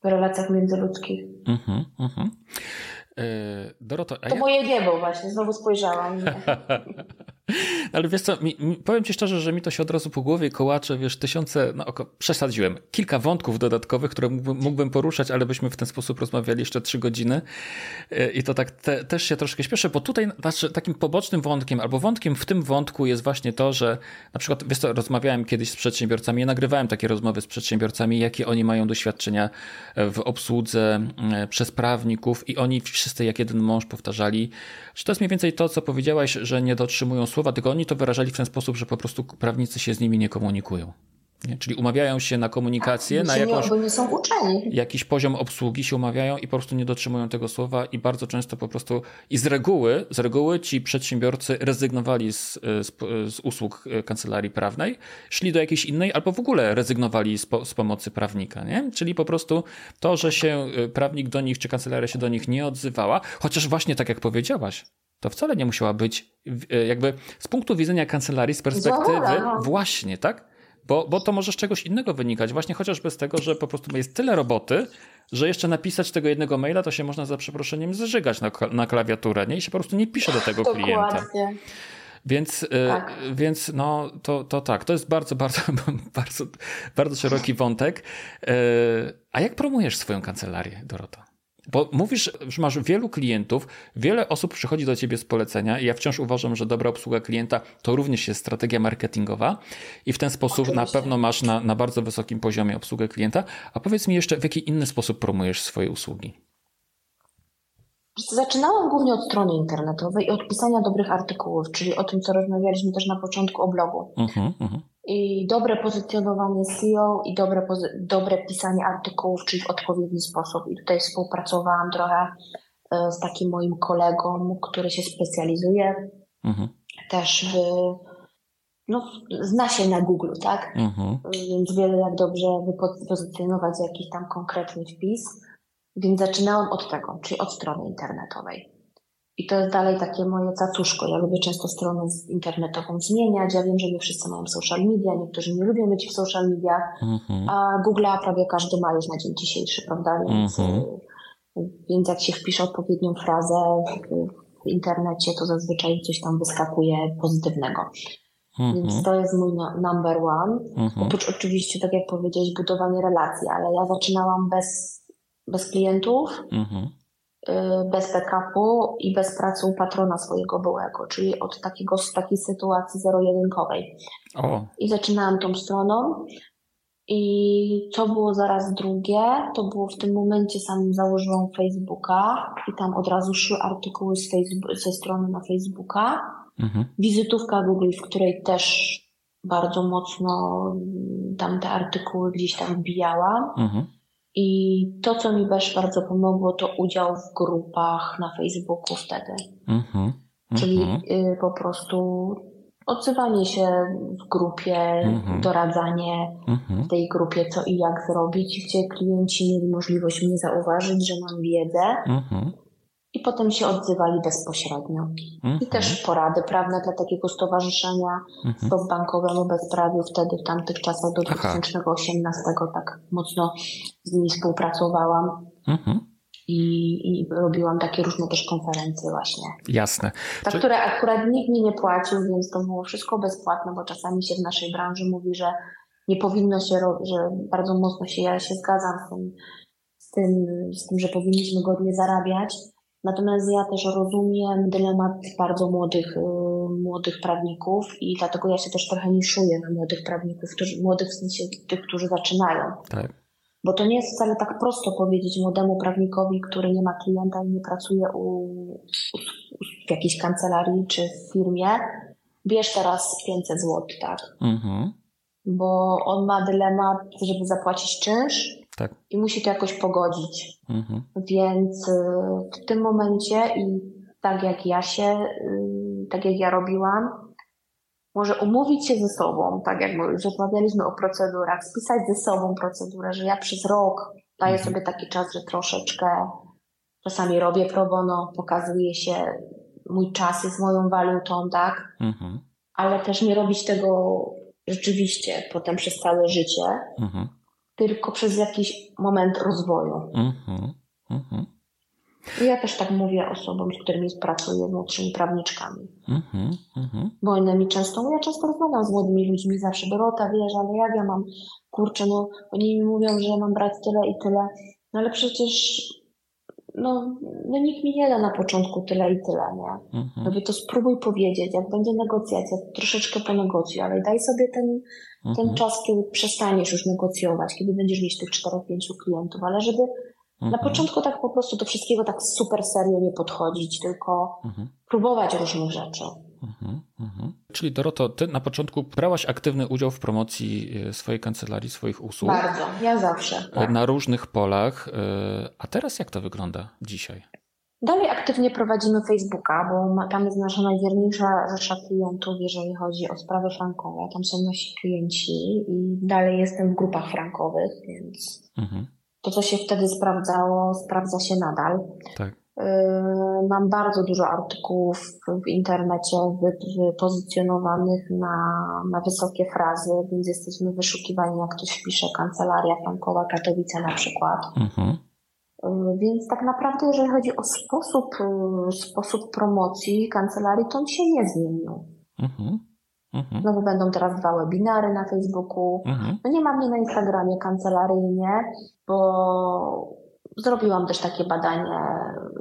[SPEAKER 2] w relacjach międzyludzkich. Mm-hmm,
[SPEAKER 1] Doroto,
[SPEAKER 2] to ja... moje niebo właśnie, znowu spojrzałam.
[SPEAKER 1] Ale wiesz co, mi, mi, powiem ci szczerze, że mi to się od razu po głowie kołacze, wiesz, tysiące, no oko, przesadziłem, kilka wątków dodatkowych, które mógłbym, mógłbym, poruszać, ale byśmy w ten sposób rozmawiali jeszcze trzy godziny. E, i to tak te, też się troszkę śpieszę, bo tutaj znaczy, takim pobocznym wątkiem, albo wątkiem w tym wątku jest właśnie to, że na przykład, wiesz co, rozmawiałem kiedyś z przedsiębiorcami, ja nagrywałem takie rozmowy z przedsiębiorcami, jakie oni mają doświadczenia w obsłudze e, przez prawników i oni wszyscy jak jeden mąż powtarzali, że to jest mniej więcej to, co powiedziałaś, że nie dotrzymują słowa, tylko oni to wyrażali w ten sposób, że po prostu prawnicy się z nimi nie komunikują. Nie? Czyli umawiają się na komunikację, na jakąś,
[SPEAKER 2] nie są uczeni.
[SPEAKER 1] jakiś poziom obsługi się umawiają i po prostu nie dotrzymują tego słowa i bardzo często po prostu i z reguły, z reguły ci przedsiębiorcy rezygnowali z, z, z usług kancelarii prawnej, szli do jakiejś innej albo w ogóle rezygnowali z, po, z pomocy prawnika. Nie? Czyli po prostu to, że się y, prawnik do nich czy kancelaria się do nich nie odzywała, chociaż właśnie tak jak powiedziałaś, to wcale nie musiała być y, jakby z punktu widzenia kancelarii, z perspektywy właśnie, tak? Bo, bo to może z czegoś innego wynikać, właśnie chociażby z tego, że po prostu jest tyle roboty, że jeszcze napisać tego jednego maila, to się można za przeproszeniem zżygać na, na klawiaturę, nie? I się po prostu nie pisze do tego klienta. Więc, y, tak. więc no, to, to tak, to jest bardzo, bardzo, bardzo, bardzo szeroki wątek. Y, a jak promujesz swoją kancelarię, Dorota? Bo mówisz, że masz wielu klientów, wiele osób przychodzi do ciebie z polecenia i ja wciąż uważam, że dobra obsługa klienta to również jest strategia marketingowa i w ten sposób Oczywiście. na pewno masz na, na bardzo wysokim poziomie obsługę klienta. A powiedz mi jeszcze, w jaki inny sposób promujesz swoje usługi?
[SPEAKER 2] Zaczynałam głównie od strony internetowej i od pisania dobrych artykułów, czyli o tym, co rozmawialiśmy też na początku o blogu. Uh -huh, uh -huh i dobre pozycjonowanie SEO i dobre, dobre pisanie artykułów, czyli w odpowiedni sposób. I tutaj współpracowałam trochę e, z takim moim kolegą, który się specjalizuje mhm. też w, no, zna się na Google, tak? Mhm. Więc wie jak dobrze wypozycjonować jakiś tam konkretny wpis. Więc zaczynałam od tego, czyli od strony internetowej. I to jest dalej takie moje cacuszko. Ja lubię często stronę internetową zmieniać. Ja wiem, że nie wszyscy mają social media, niektórzy nie lubią być w social media, mm-hmm. a Google'a prawie każdy ma już na dzień dzisiejszy, prawda? Więc, mm-hmm. więc jak się wpisze odpowiednią frazę w internecie, to zazwyczaj coś tam wyskakuje pozytywnego. Mm-hmm. Więc to jest mój number one. Mhm. Oprócz oczywiście, tak jak powiedziałeś, budowanie relacji, ale ja zaczynałam bez, bez klientów mhm. Y, bez backupu i bez pracy u patrona swojego byłego, czyli od takiego, z takiej sytuacji zero-jedynkowej. I zaczynałam tą stroną. I co było zaraz drugie, to było w tym momencie samym założyłam Facebooka i tam od razu szły artykuły z Facebook, ze strony na Facebooka. Mhm. Wizytówka Google, w której też bardzo mocno tam te artykuły gdzieś tam wbijałam. Mhm. I to, co mi też bardzo pomogło, to udział w grupach na Facebooku wtedy. Mhm. Czyli mhm. y, po prostu odzywanie się w grupie, mhm. doradzanie mhm. w tej grupie, co i jak zrobić, gdzie klienci mieli możliwość mnie zauważyć, że mam wiedzę. Mhm i potem się odzywali bezpośrednio. Mhm. I też porady prawne dla takiego stowarzyszenia mhm. Stop Bankowemu Bezprawiu wtedy w tamtych czasach do 2018 tak mocno z nimi współpracowałam. Mhm. I, I robiłam takie różne też konferencje właśnie.
[SPEAKER 1] Jasne.
[SPEAKER 2] Za Czy... które akurat nikt mi nie płacił, więc to było wszystko bezpłatne, bo czasami się w naszej branży mówi, że nie powinno się, że bardzo mocno się, ja się zgadzam z tym, z tym, z tym że powinniśmy godnie zarabiać, Natomiast ja też rozumiem dylemat bardzo młodych, y, młodych prawników i dlatego ja się też trochę niszuję na młodych prawników, którzy, młodych w sensie tych, którzy zaczynają. Tak. Bo to nie jest wcale tak prosto powiedzieć młodemu prawnikowi, który nie ma klienta i nie pracuje u, u, w jakiejś kancelarii czy w firmie, bierz teraz 500 zł, tak? Mhm. Bo on ma dylemat, żeby zapłacić czynsz, tak. I musi to jakoś pogodzić. Mhm. Więc y, w tym momencie i tak jak ja się, y, tak jak ja robiłam, może umówić się ze sobą, tak jak już rozmawialiśmy o procedurach, spisać ze sobą procedurę, że ja przez rok daję mhm. sobie taki czas, że troszeczkę czasami robię pro bono, pokazuje się, mój czas jest moją walutą, tak? Mhm. Ale też nie robić tego rzeczywiście potem przez całe życie. Mhm tylko przez jakiś moment rozwoju. Mm-hmm. I ja też tak mówię osobom, z którymi pracuję, młodszymi prawniczkami. Mm-hmm, Bo one mi często, ja często rozmawiam z młodymi ludźmi zawsze, Dorota, wiesz, ale jak ja mam, kurczę, no oni mi mówią, że mam brać tyle i tyle, no ale przecież no, no nikt mi nie da na początku tyle i tyle, nie? Mhm. Mówię, to spróbuj powiedzieć, jak będzie negocjacja, troszeczkę ponegocjuj, ale daj sobie ten, mhm. ten czas, kiedy przestaniesz już negocjować, kiedy będziesz mieć tych czterech, pięciu klientów, ale żeby mhm. na początku tak po prostu do wszystkiego tak super serio nie podchodzić, tylko mhm. próbować różnych rzeczy. Mhm,
[SPEAKER 1] mhm. Czyli Doroto, ty na początku brałaś aktywny udział w promocji e, swojej kancelarii, swoich usług.
[SPEAKER 2] Bardzo, ja zawsze.
[SPEAKER 1] Tak. Na różnych polach. E, a teraz jak to wygląda dzisiaj?
[SPEAKER 2] Dalej aktywnie prowadzimy Facebooka, bo tam jest nasza najwierniejsza rzesza klientów, jeżeli chodzi o sprawy frankowe. Tam są nasi klienci i dalej jestem w grupach frankowych, więc mhm. to, co się wtedy sprawdzało, sprawdza się nadal. Tak. Yy, mam bardzo dużo artykułów w internecie wypozycjonowanych na, na wysokie frazy, więc jesteśmy wyszukiwani, jak ktoś pisze Kancelaria Frankowa Katowice na przykład. Mhm. Yy, więc tak naprawdę, jeżeli chodzi o sposób, yy, sposób promocji kancelarii, to on się nie zmienił. Mhm. Mhm. Znowu będą teraz dwa webinary na Facebooku. Mhm. No nie ma mnie na Instagramie kancelaryjnie, bo Zrobiłam też takie badanie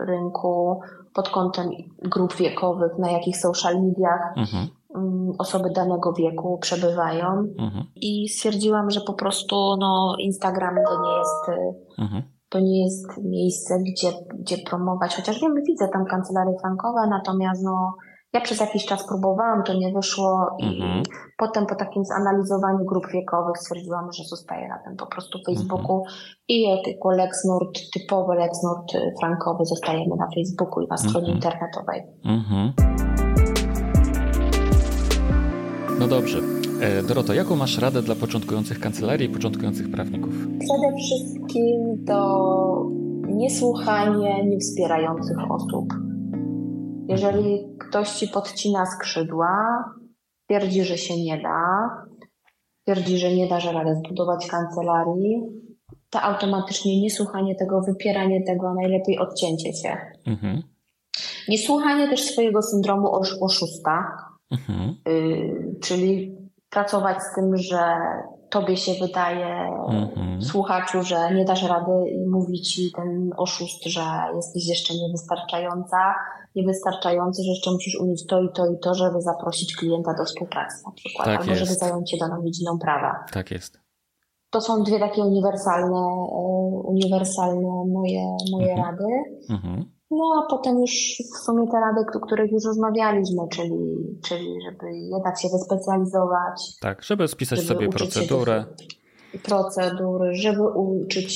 [SPEAKER 2] rynku pod kątem grup wiekowych, na jakich social mediach mhm. Mm, osoby danego wieku przebywają mhm. i stwierdziłam, że po prostu no, Instagram to nie jest mhm. to nie jest miejsce, gdzie, gdzie promować, chociaż wiem, widzę tam kancelarie frankowe, natomiast no, ja przez jakiś czas próbowałam, to nie wyszło i mhm. potem po takim zanalizowaniu grup wiekowych stwierdziłam, że zostaję na tym po prostu Facebooku mhm. i tylko LexNord, typowy LexNord frankowy zostajemy na Facebooku i na stronie mhm. internetowej. Mhm.
[SPEAKER 1] No dobrze. E, Doroto, jaką masz radę dla początkujących kancelarii i początkujących prawników?
[SPEAKER 2] Przede wszystkim to niesłuchanie niewspierających osób jeżeli ktoś ci podcina skrzydła, twierdzi, że się nie da, twierdzi, że nie da że radę zbudować kancelarii, to automatycznie niesłuchanie tego, wypieranie tego, a najlepiej odcięcie się. Mhm. Niesłuchanie też swojego syndromu oszusta, mhm. y, czyli pracować z tym, że tobie się wydaje, mm-hmm. słuchaczu, że nie dasz rady i mówi ci ten oszust, że jesteś jeszcze niewystarczająca, niewystarczający, że jeszcze musisz umieć to i to i to, żeby zaprosić klienta do współpracy na przykład, tak albo jest. żeby zająć się daną dziedziną prawa.
[SPEAKER 1] Tak jest.
[SPEAKER 2] To są dwie takie uniwersalne, e, uniwersalne moje, moje mm-hmm. rady. Mm-hmm. No a potem już w sumie te rady, o których już rozmawialiśmy, czyli, czyli żeby jednak się wyspecjalizować.
[SPEAKER 1] Tak, żeby spisać żeby sobie procedurę.
[SPEAKER 2] Tych, procedur, żeby uczyć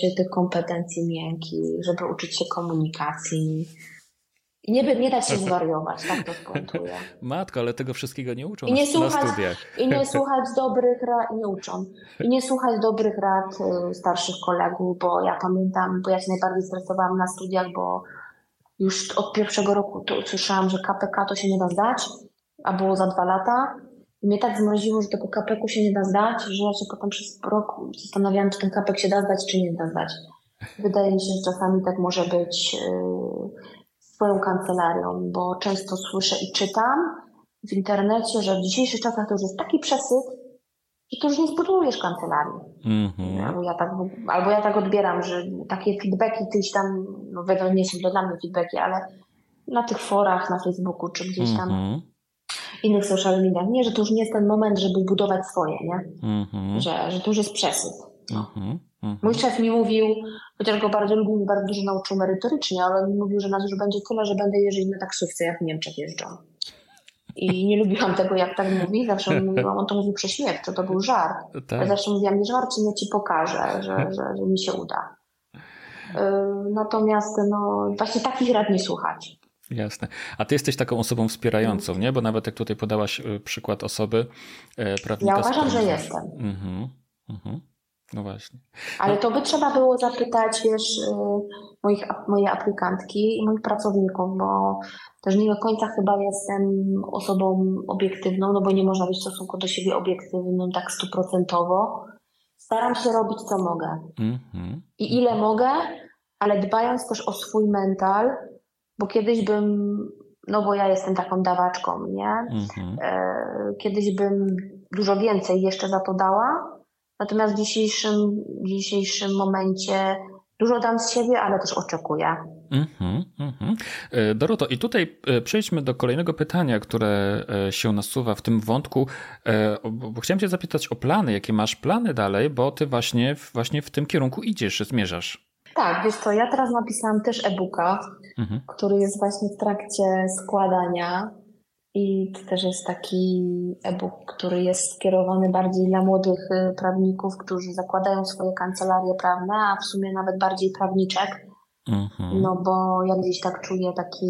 [SPEAKER 2] się tych kompetencji miękkich, żeby uczyć się komunikacji, i nie, nie dać się zwariować, tak to spuentuję.
[SPEAKER 1] Matko, ale tego wszystkiego nie uczą I nie na, słuchać, na studiach.
[SPEAKER 2] I nie słuchać dobrych rad, nie uczą. I nie słuchać dobrych rad y, starszych kolegów, bo ja pamiętam, bo ja się najbardziej stresowałam na studiach, bo już od pierwszego roku to usłyszałam, że KPK to się nie da zdać, a było za dwa lata. I mnie tak zmroziło, że tego KPK się nie da zdać, że ja się potem przez rok zastanawiałam, czy ten KPK się da zdać, czy nie da zdać. Wydaje mi się, że czasami tak może być. Yy, swoją kancelarią, bo często słyszę i czytam w internecie, że w dzisiejszych czasach to już jest taki przesyt, że to już nie zbudujesz kancelarii. Mm-hmm. Albo, ja tak, albo ja tak odbieram, że takie feedbacki gdzieś tam, no wiadomo, nie są to dla mnie feedbacki, ale na tych forach, na Facebooku, czy gdzieś tam mm-hmm. innych social mediach, nie, że to już nie jest ten moment, żeby budować swoje, nie? Mm-hmm. Że, że to już jest przesyt. No. Mhm. Mhm. Mój szef mi mówił, chociaż go bardzo lubił i bardzo dużo nauczył merytorycznie, ale mi mówił, że nas już będzie tyle, że będę jeździć na taksówce, jak w Niemczech jeżdżą. I nie lubiłam tego, jak tak mówi. Zawsze mówiłam, on to mówił prześmiewczo, to był żart. Tak. Ja zawsze mówiłam, nie żarcie, nie ci pokażę, że, że, że mi się uda. Yy, natomiast no, właśnie takich rad nie słuchać.
[SPEAKER 1] Jasne. A ty jesteś taką osobą wspierającą, nie? Bo nawet jak tutaj podałaś y, przykład osoby
[SPEAKER 2] y, prawnika. Ja uważam, że jestem. Mhm.
[SPEAKER 1] Mhm. No właśnie.
[SPEAKER 2] Ale to by trzeba było zapytać, wiesz, y, moich, moje aplikantki i moich pracowników, bo też nie do końca chyba jestem osobą obiektywną, no bo nie można być w stosunku do siebie obiektywną tak stuprocentowo. Staram się robić co mogę. Mm-hmm. I ile mogę, ale dbając też o swój mental, bo kiedyś bym, no bo ja jestem taką dawaczką, nie? Mm-hmm. Kiedyś bym dużo więcej jeszcze za to dała, Natomiast w dzisiejszym, w dzisiejszym momencie dużo dam z siebie, ale też oczekuję. Mm-hmm,
[SPEAKER 1] mm-hmm. Doroto, i tutaj e, przejdźmy do kolejnego pytania, które e, się nasuwa w tym wątku, chciałem Cię zapytać o plany. Jakie masz plany dalej, bo Ty właśnie, właśnie w tym kierunku idziesz, zmierzasz.
[SPEAKER 2] Tak, wiesz co, ja teraz napisałam też e-booka, mm-hmm. który jest właśnie w trakcie składania. I to też jest taki e-book, który jest skierowany bardziej dla młodych y, prawników, którzy zakładają swoje kancelarie prawne, a w sumie nawet bardziej prawniczek. Mhm. No bo ja gdzieś tak czuję taki,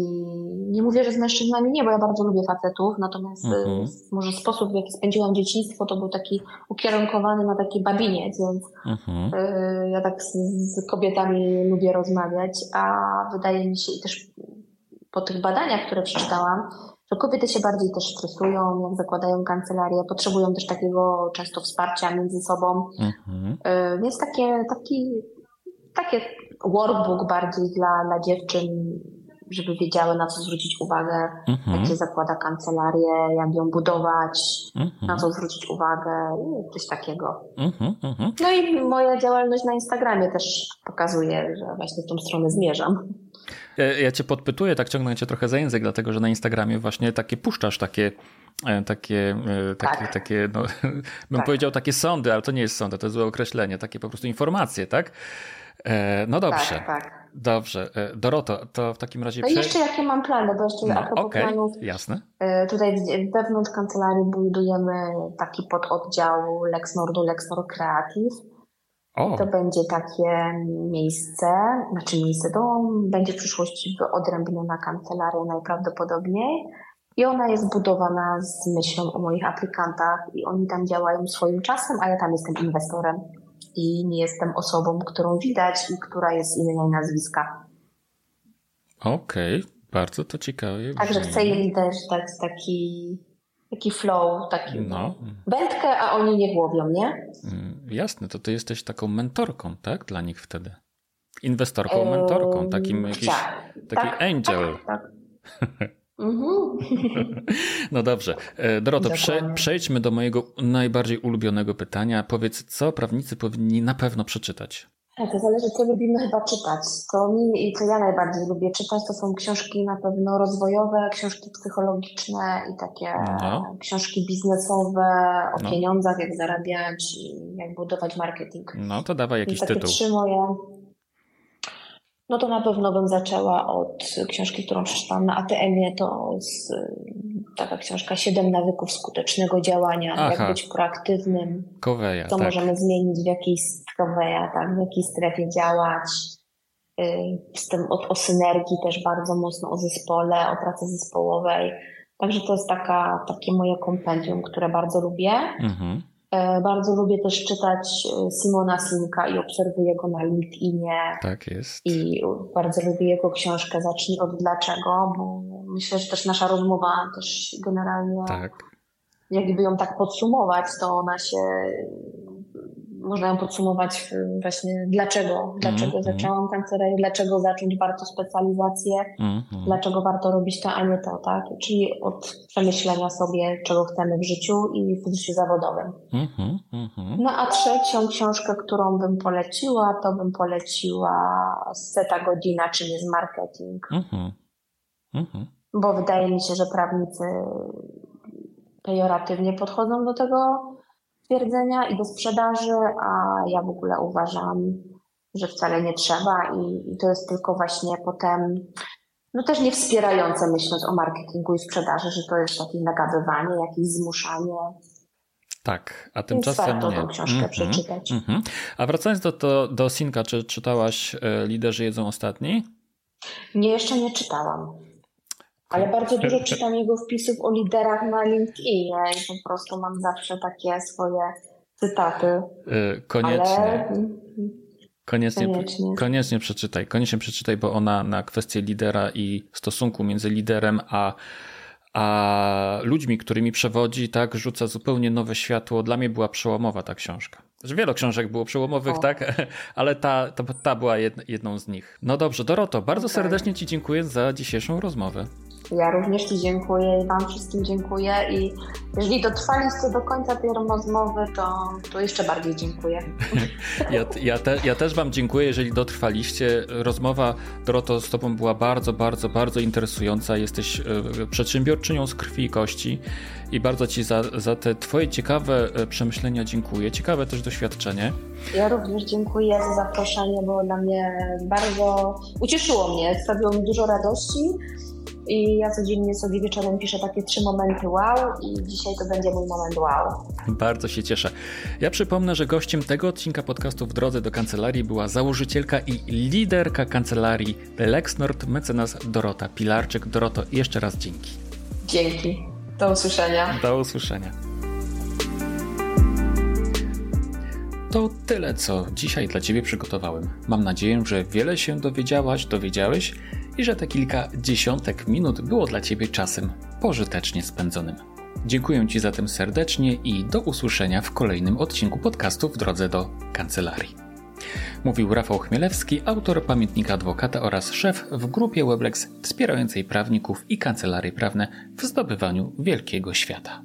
[SPEAKER 2] nie mówię, że z mężczyznami nie, bo ja bardzo lubię facetów, natomiast y, mhm. może sposób, w jaki spędziłam dzieciństwo, to był taki ukierunkowany na taki babiniec, więc mhm. y, ja tak z, z kobietami lubię rozmawiać, a wydaje mi się i też po tych badaniach, które przeczytałam, że kobiety się bardziej też stresują, jak zakładają kancelarię, potrzebują też takiego często wsparcia między sobą. Mhm. Y, więc takie, taki, takie workbook bardziej dla, dla dziewczyn, żeby wiedziały na co zwrócić uwagę, mhm. jak się zakłada kancelarię, jak ją budować, mhm. na co zwrócić uwagę, coś takiego. Mhm, mhm. No i moja działalność na Instagramie też pokazuje, że właśnie w tą stronę zmierzam.
[SPEAKER 1] Ja, ja cię podpytuję, tak ciągnę cię trochę za język, dlatego że na Instagramie właśnie takie puszczasz takie e, takie, e, takie, tak. takie no, bym tak. powiedział takie sądy, ale to nie jest sądy, to jest złe określenie, takie po prostu informacje, tak? E, no dobrze. Tak, tak. Dobrze. Doroto, to w takim razie...
[SPEAKER 2] No i jeszcze jakie mam plany, bo jeszcze no, a propos okay. planów...
[SPEAKER 1] Jasne.
[SPEAKER 2] Tutaj wewnątrz kancelarii budujemy taki pododdział LexNordu, LexNord Creative o. To będzie takie miejsce, znaczy miejsce, to będzie w przyszłości wyodrębniona kancelaria najprawdopodobniej i ona jest budowana z myślą o moich aplikantach i oni tam działają swoim czasem, a ja tam jestem inwestorem i nie jestem osobą, którą widać i która jest imienia i nazwiska.
[SPEAKER 1] Okej, okay. bardzo to ciekawe.
[SPEAKER 2] Także chcę im też dać taki taki flow, taki no. wędkę, a oni nie głowią, nie?
[SPEAKER 1] Mm, jasne, to ty jesteś taką mentorką, tak? Dla nich wtedy. Inwestorką, mentorką, takim jakiś, tak, taki tak, angel. Tak, tak. Mhm. No dobrze. E, Doroto, prze, przejdźmy do mojego najbardziej ulubionego pytania. Powiedz, co prawnicy powinni na pewno przeczytać?
[SPEAKER 2] To zależy, co lubimy chyba czytać. To mi i co ja najbardziej lubię czytać, to są książki na pewno rozwojowe, książki psychologiczne i takie no. książki biznesowe o no. pieniądzach, jak zarabiać, jak budować marketing.
[SPEAKER 1] No to dawaj jakiś I takie tytuł.
[SPEAKER 2] Trzy moje. No to na pewno bym zaczęła od książki, którą przeczytałam na ATM-ie. To z, taka książka Siedem nawyków skutecznego działania, Aha. jak być proaktywnym,
[SPEAKER 1] Koweja,
[SPEAKER 2] co
[SPEAKER 1] tak.
[SPEAKER 2] możemy zmienić w jakiej Koweja, tak, w jakiej strefie działać. Z tym o, o synergii też bardzo mocno, o zespole, o pracy zespołowej. Także to jest taka, takie moje kompendium, które bardzo lubię. Mhm. E, bardzo lubię też czytać e, Simona Sinka i obserwuję go na LinkedInie.
[SPEAKER 1] Tak jest.
[SPEAKER 2] I bardzo lubię jego książkę Zacznij od dlaczego, bo myślę, że też nasza rozmowa też generalnie, tak. jakby ją tak podsumować, to ona się można ją podsumować właśnie dlaczego, dlaczego mm, zaczęłam kancelarię, dlaczego zacząć warto specjalizację, mm, dlaczego warto robić to, a nie to, tak? Czyli od przemyślenia sobie, czego chcemy w życiu i w życiu zawodowym. Mm, no a trzecią książkę, którą bym poleciła, to bym poleciła Seta Godzina, czym jest marketing. Mhm. Bo wydaje mi się, że prawnicy pejoratywnie podchodzą do tego stwierdzenia i do sprzedaży, a ja w ogóle uważam, że wcale nie trzeba i, i to jest tylko właśnie potem no też nie wspierające myśląc o marketingu i sprzedaży, że to jest takie nagabywanie, jakieś zmuszanie.
[SPEAKER 1] Tak, a tymczasem
[SPEAKER 2] nie. tą książkę mm -hmm, przeczytać. Mm -hmm.
[SPEAKER 1] A wracając do, do, do Sinka, czy czytałaś e, Liderzy jedzą ostatni?
[SPEAKER 2] Nie, jeszcze nie czytałam. Ale bardzo dużo czytam jego wpisów o liderach na LinkedInie i po prostu mam zawsze takie swoje cytaty.
[SPEAKER 1] Yy, koniecznie. Ale... Koniecznie, koniecznie. koniecznie przeczytaj, koniecznie przeczytaj, bo ona na kwestię lidera i stosunku między liderem a, a ludźmi, którymi przewodzi, tak, rzuca zupełnie nowe światło. Dla mnie była przełomowa ta książka. Że wiele książek było przełomowych, o. tak, ale ta, ta, ta była jedną z nich. No dobrze, Doroto, bardzo okay. serdecznie Ci dziękuję za dzisiejszą rozmowę.
[SPEAKER 2] Ja również Ci dziękuję i Wam wszystkim dziękuję i jeżeli dotrwaliście do końca tej rozmowy, to, to jeszcze bardziej dziękuję.
[SPEAKER 1] Ja, ja, te, ja też Wam dziękuję, jeżeli dotrwaliście. Rozmowa, Doroto, z Tobą była bardzo, bardzo, bardzo interesująca. Jesteś e, przedsiębiorczynią z krwi i kości i bardzo Ci za, za te Twoje ciekawe e, przemyślenia dziękuję. Ciekawe też doświadczenie.
[SPEAKER 2] Ja również dziękuję za zaproszenie, bo dla mnie bardzo ucieszyło mnie, sprawiło mi dużo radości. I ja codziennie sobie wieczorem piszę takie trzy momenty wow i dzisiaj to będzie mój moment wow.
[SPEAKER 1] Bardzo się cieszę. Ja przypomnę, że gościem tego odcinka podcastu w drodze do kancelarii była założycielka i liderka kancelarii Lexnord, mecenas Dorota Pilarczyk. Doroto, jeszcze raz dzięki.
[SPEAKER 2] Dzięki. Do usłyszenia.
[SPEAKER 1] Do usłyszenia. To tyle, co dzisiaj dla Ciebie przygotowałem. Mam nadzieję, że wiele się dowiedziałaś, dowiedziałeś i że te kilka dziesiątek minut było dla Ciebie czasem pożytecznie spędzonym. Dziękuję Ci zatem serdecznie i do usłyszenia w kolejnym odcinku podcastu w drodze do kancelarii. Mówił Rafał Chmielewski, autor pamiętnika adwokata oraz szef w grupie Weblex wspierającej prawników i kancelarii prawne w zdobywaniu wielkiego świata.